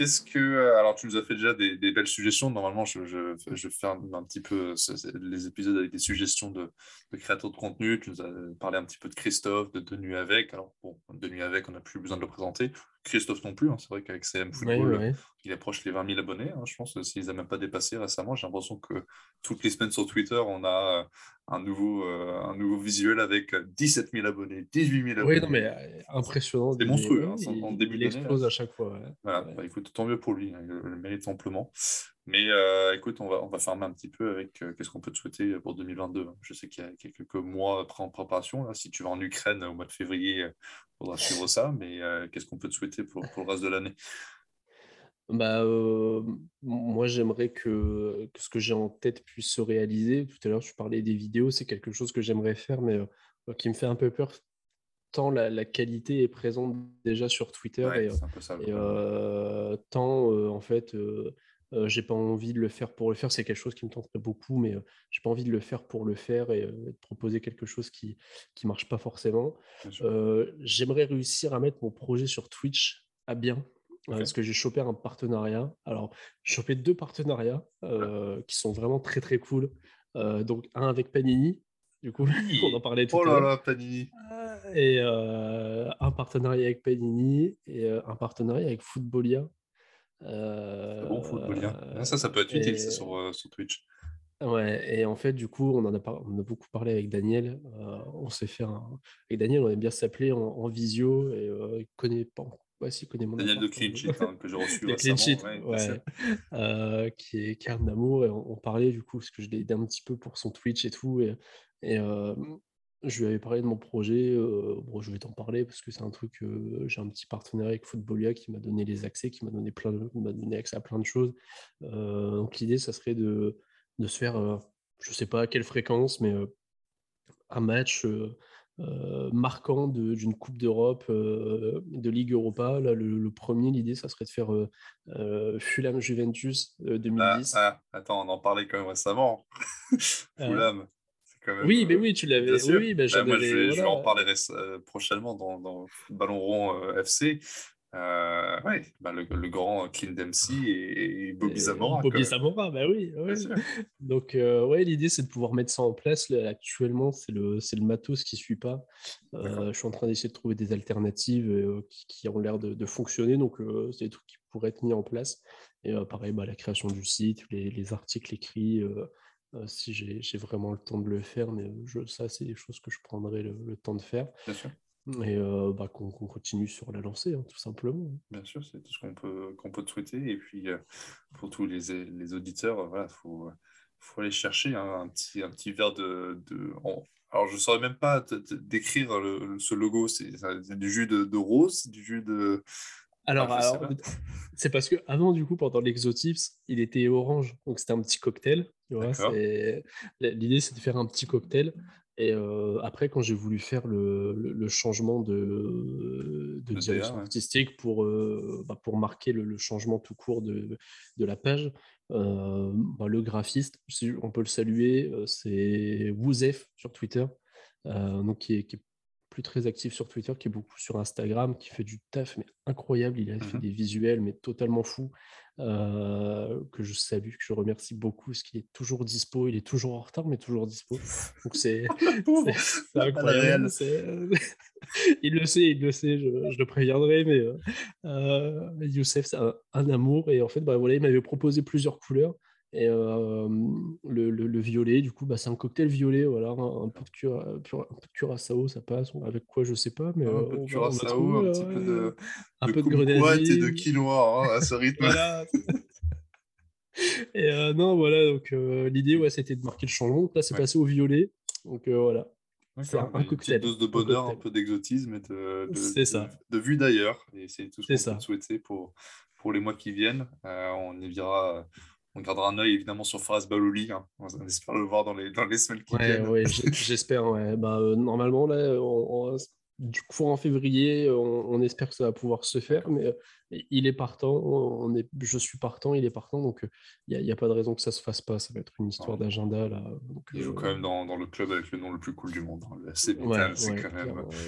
Qu'est-ce que. Euh, alors, tu nous as fait déjà des, belles suggestions. Normalement, je, je, fais un, petit peu les épisodes avec des suggestions de, créateurs de contenu. Tu nous as parlé un petit peu de Christophe, de De Nuit avec. Alors, bon, De Nuit avec, on n'a plus besoin de le présenter. Christophe non plus. Hein. C'est vrai qu'avec CM Football, il approche les 20 000 abonnés. Hein. Je pense que s'ils n'ont même pas dépassé récemment, j'ai l'impression que toutes les semaines sur Twitter, on a euh, un nouveau, euh, un nouveau visuel avec 17 000 abonnés, 18 000 abonnés. Oui, non, mais euh, impressionnant. C'est monstrueux. Hein, en début il explose à chaque fois. Voilà, bah, écoute, tant mieux pour lui. il le mérite amplement. Mais écoute, on va, on va fermer un petit peu avec qu'est-ce qu'on peut te souhaiter pour 2022. Je sais qu'il y a quelques mois après en préparation. Là, si tu vas en Ukraine au mois de février, faudra suivre ça, mais euh, qu'est-ce qu'on peut te souhaiter pour, pour, le reste de l'année? Bah, euh, moi, j'aimerais que, que, ce que j'ai en tête puisse se réaliser. Tout à l'heure, je parlais des vidéos, c'est quelque chose que j'aimerais faire, mais euh, qui me fait un peu peur, tant la, la, qualité est présente déjà sur Twitter et, et tant, en fait, j'ai pas envie de le faire pour le faire. C'est quelque chose qui me tenterait beaucoup, mais j'ai pas envie de le faire pour le faire et de proposer quelque chose qui qui marche pas forcément. J'aimerais réussir à mettre mon projet sur Twitch à bien. Parce que j'ai chopé un partenariat. Alors, j'ai chopé deux partenariats qui sont vraiment très très cool. donc, un avec Panini, du coup, [LAUGHS] on en parlait tout oh à l'heure. Oh là là, Panini. Et un partenariat avec Panini et un partenariat avec Footballia. Euh, bon ah, Ça, ça peut être utile sur, euh, sur, Twitch. Ouais, et en fait, du coup, on en a, on a beaucoup parlé avec Daniel. Euh, on s'est fait un... Avec Daniel, on aime bien s'appeler en, visio et il connaît pas. Ouais, si, connaît mon Daniel de Clean hein, que j'ai reçu [LAUGHS] récemment. ouais, qui est carne d'amour. Et on, parlait du coup, parce que je l'ai aidé un petit peu pour son Twitch et tout. Et, et je lui avais parlé de mon projet. bon, je vais t'en parler parce que c'est un truc. j'ai un petit partenariat avec Footballia qui m'a donné les accès, qui m'a donné plein, m'a donné accès à plein de choses. donc l'idée, ça serait de, de se faire, je sais pas à quelle fréquence, mais un match marquant d'une Coupe d'Europe, de Ligue Europa. Là, le, premier, l'idée, ça serait de faire Fulham Juventus 2010. Ah, ah, attends, on en parlait quand même récemment. [LAUGHS] Fulham. Oui, mais oui, tu l'avais. Oui, bah, moi, je, vais, en parler euh, prochainement dans, dans Ballon Rond euh, FC. Euh, ouais, bah, le, le, grand Clint Dempsey et, Bobby Zamora. Bobby Zamora, bah oui. Donc, ouais, l'idée, c'est de pouvoir mettre ça en place. actuellement, c'est le, le matos qui ne suit pas. je suis en train d'essayer de trouver des alternatives qui, qui, ont l'air de, de, fonctionner. Donc, c'est des trucs qui pourraient être mis en place. Et pareil, bah, la création du site, les, les articles écrits si j'ai vraiment le temps de le faire, mais je, ça, c'est des choses que je prendrai le, temps de faire. Bien sûr. Et bah, qu'on continue sur la lancée, hein, tout simplement. Bien sûr, c'est tout ce qu'on peut, qu'on peut te souhaiter. Et puis, pour tous les, les auditeurs, il voilà, faut, faut aller chercher un, petit, un petit verre de. de Alors, je ne saurais même pas décrire ce logo. C'est du jus de, de rose, du jus de. Alors, alors [LAUGHS] c'est parce que avant, du coup, pendant l'exotips, il était orange. Donc, c'était un petit cocktail. L'idée, c'est de faire un petit cocktail. Et euh, après, quand j'ai voulu faire le, le, changement de, de direction artistique pour, euh, bah, pour marquer le, changement tout court de, de la page, euh, bah, le graphiste, on peut le saluer, c'est Wouzef sur Twitter, donc qui est, qui est plus très actif sur Twitter, qui est beaucoup sur Instagram, qui fait du taf, mais incroyable. Il a fait mmh des visuels, mais totalement fous, euh, que je salue, que je remercie beaucoup, parce qu'il est toujours dispo. Il est toujours en retard, mais toujours dispo. Donc c'est [LAUGHS] [LAUGHS] incroyable. [LAUGHS] il le sait, il le sait, je, le préviendrai, mais euh, euh, Youssef, c'est un, amour. Et en fait, bah, voilà, il m'avait proposé plusieurs couleurs. Et le, le, violet, du coup, bah, c'est un cocktail violet, voilà, un, peu de cura, un peu de curaçao, ça passe. Avec quoi, je sais pas, mais un peu de curaçao, un petit peu de, un de peu de et de quinoa hein, à ce rythme. [LAUGHS] et non, voilà, donc l'idée, ouais, c'était de marquer le changement. Là, c'est passé au violet. Donc voilà. C'est un, un cocktail. Une dose de bonheur, un, peu d'exotisme et de, de, ça. de, vue d'ailleurs. Et c'est tout ce qu'on peut souhaiter pour, pour les mois qui viennent. Euh, on y verra on gardera un œil évidemment sur Faraz Balouli. Hein. On espère le voir dans les, dans les semaines qui ouais, viennent. Oui, [LAUGHS] j'espère. Ouais. Bah, normalement, là, du coup, en février, on, espère que ça va pouvoir se faire, mais il est partant, on est, je suis partant, il est partant, donc il n'y a, pas de raison que ça se fasse pas. Ça va être une histoire d'agenda là. il joue quand même dans, dans, le club avec le nom le plus cool du monde. Hein. C'est quand même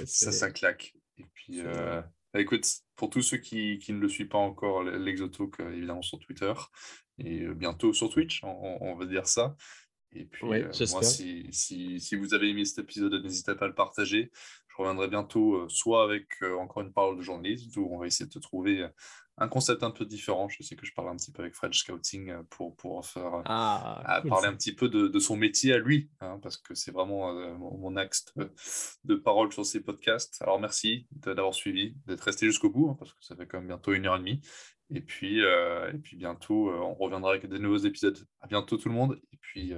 ça, ça claque. Et puis, euh, bah, écoute, pour tous ceux qui, qui, ne le suivent pas encore, l'Exotalk, évidemment sur Twitter et bientôt sur Twitch, on va dire ça. Et puis, moi, si, si, si, vous avez aimé cet épisode, n'hésitez pas à le partager. Je reviendrai bientôt, soit avec encore une parole de journaliste, où on va essayer de trouver un concept un peu différent. Je sais que je parle un petit peu avec French Scouting pour, pour faire, ah, parler un petit peu de, de son métier à lui, hein, parce que c'est vraiment mon, axe de, parole sur ces podcasts. Alors, merci d'avoir suivi, d'être resté jusqu'au bout, hein, parce que ça fait quand même bientôt une heure et demie. Et puis, et puis bientôt, on reviendra avec des nouveaux épisodes. À bientôt tout le monde. Et puis,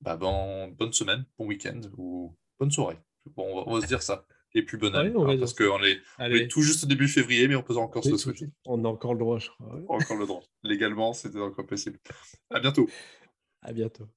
bah, bonne semaine, bon week-end ou bonne soirée. Bon, on va, se dire ça. Et puis bonne année. Hein, parce qu'on est, est, tout juste au début février, mais on peut encore se le souhaiter. On a encore le droit, je crois. Encore le droit. Légalement, c'était encore possible. À bientôt. À bientôt.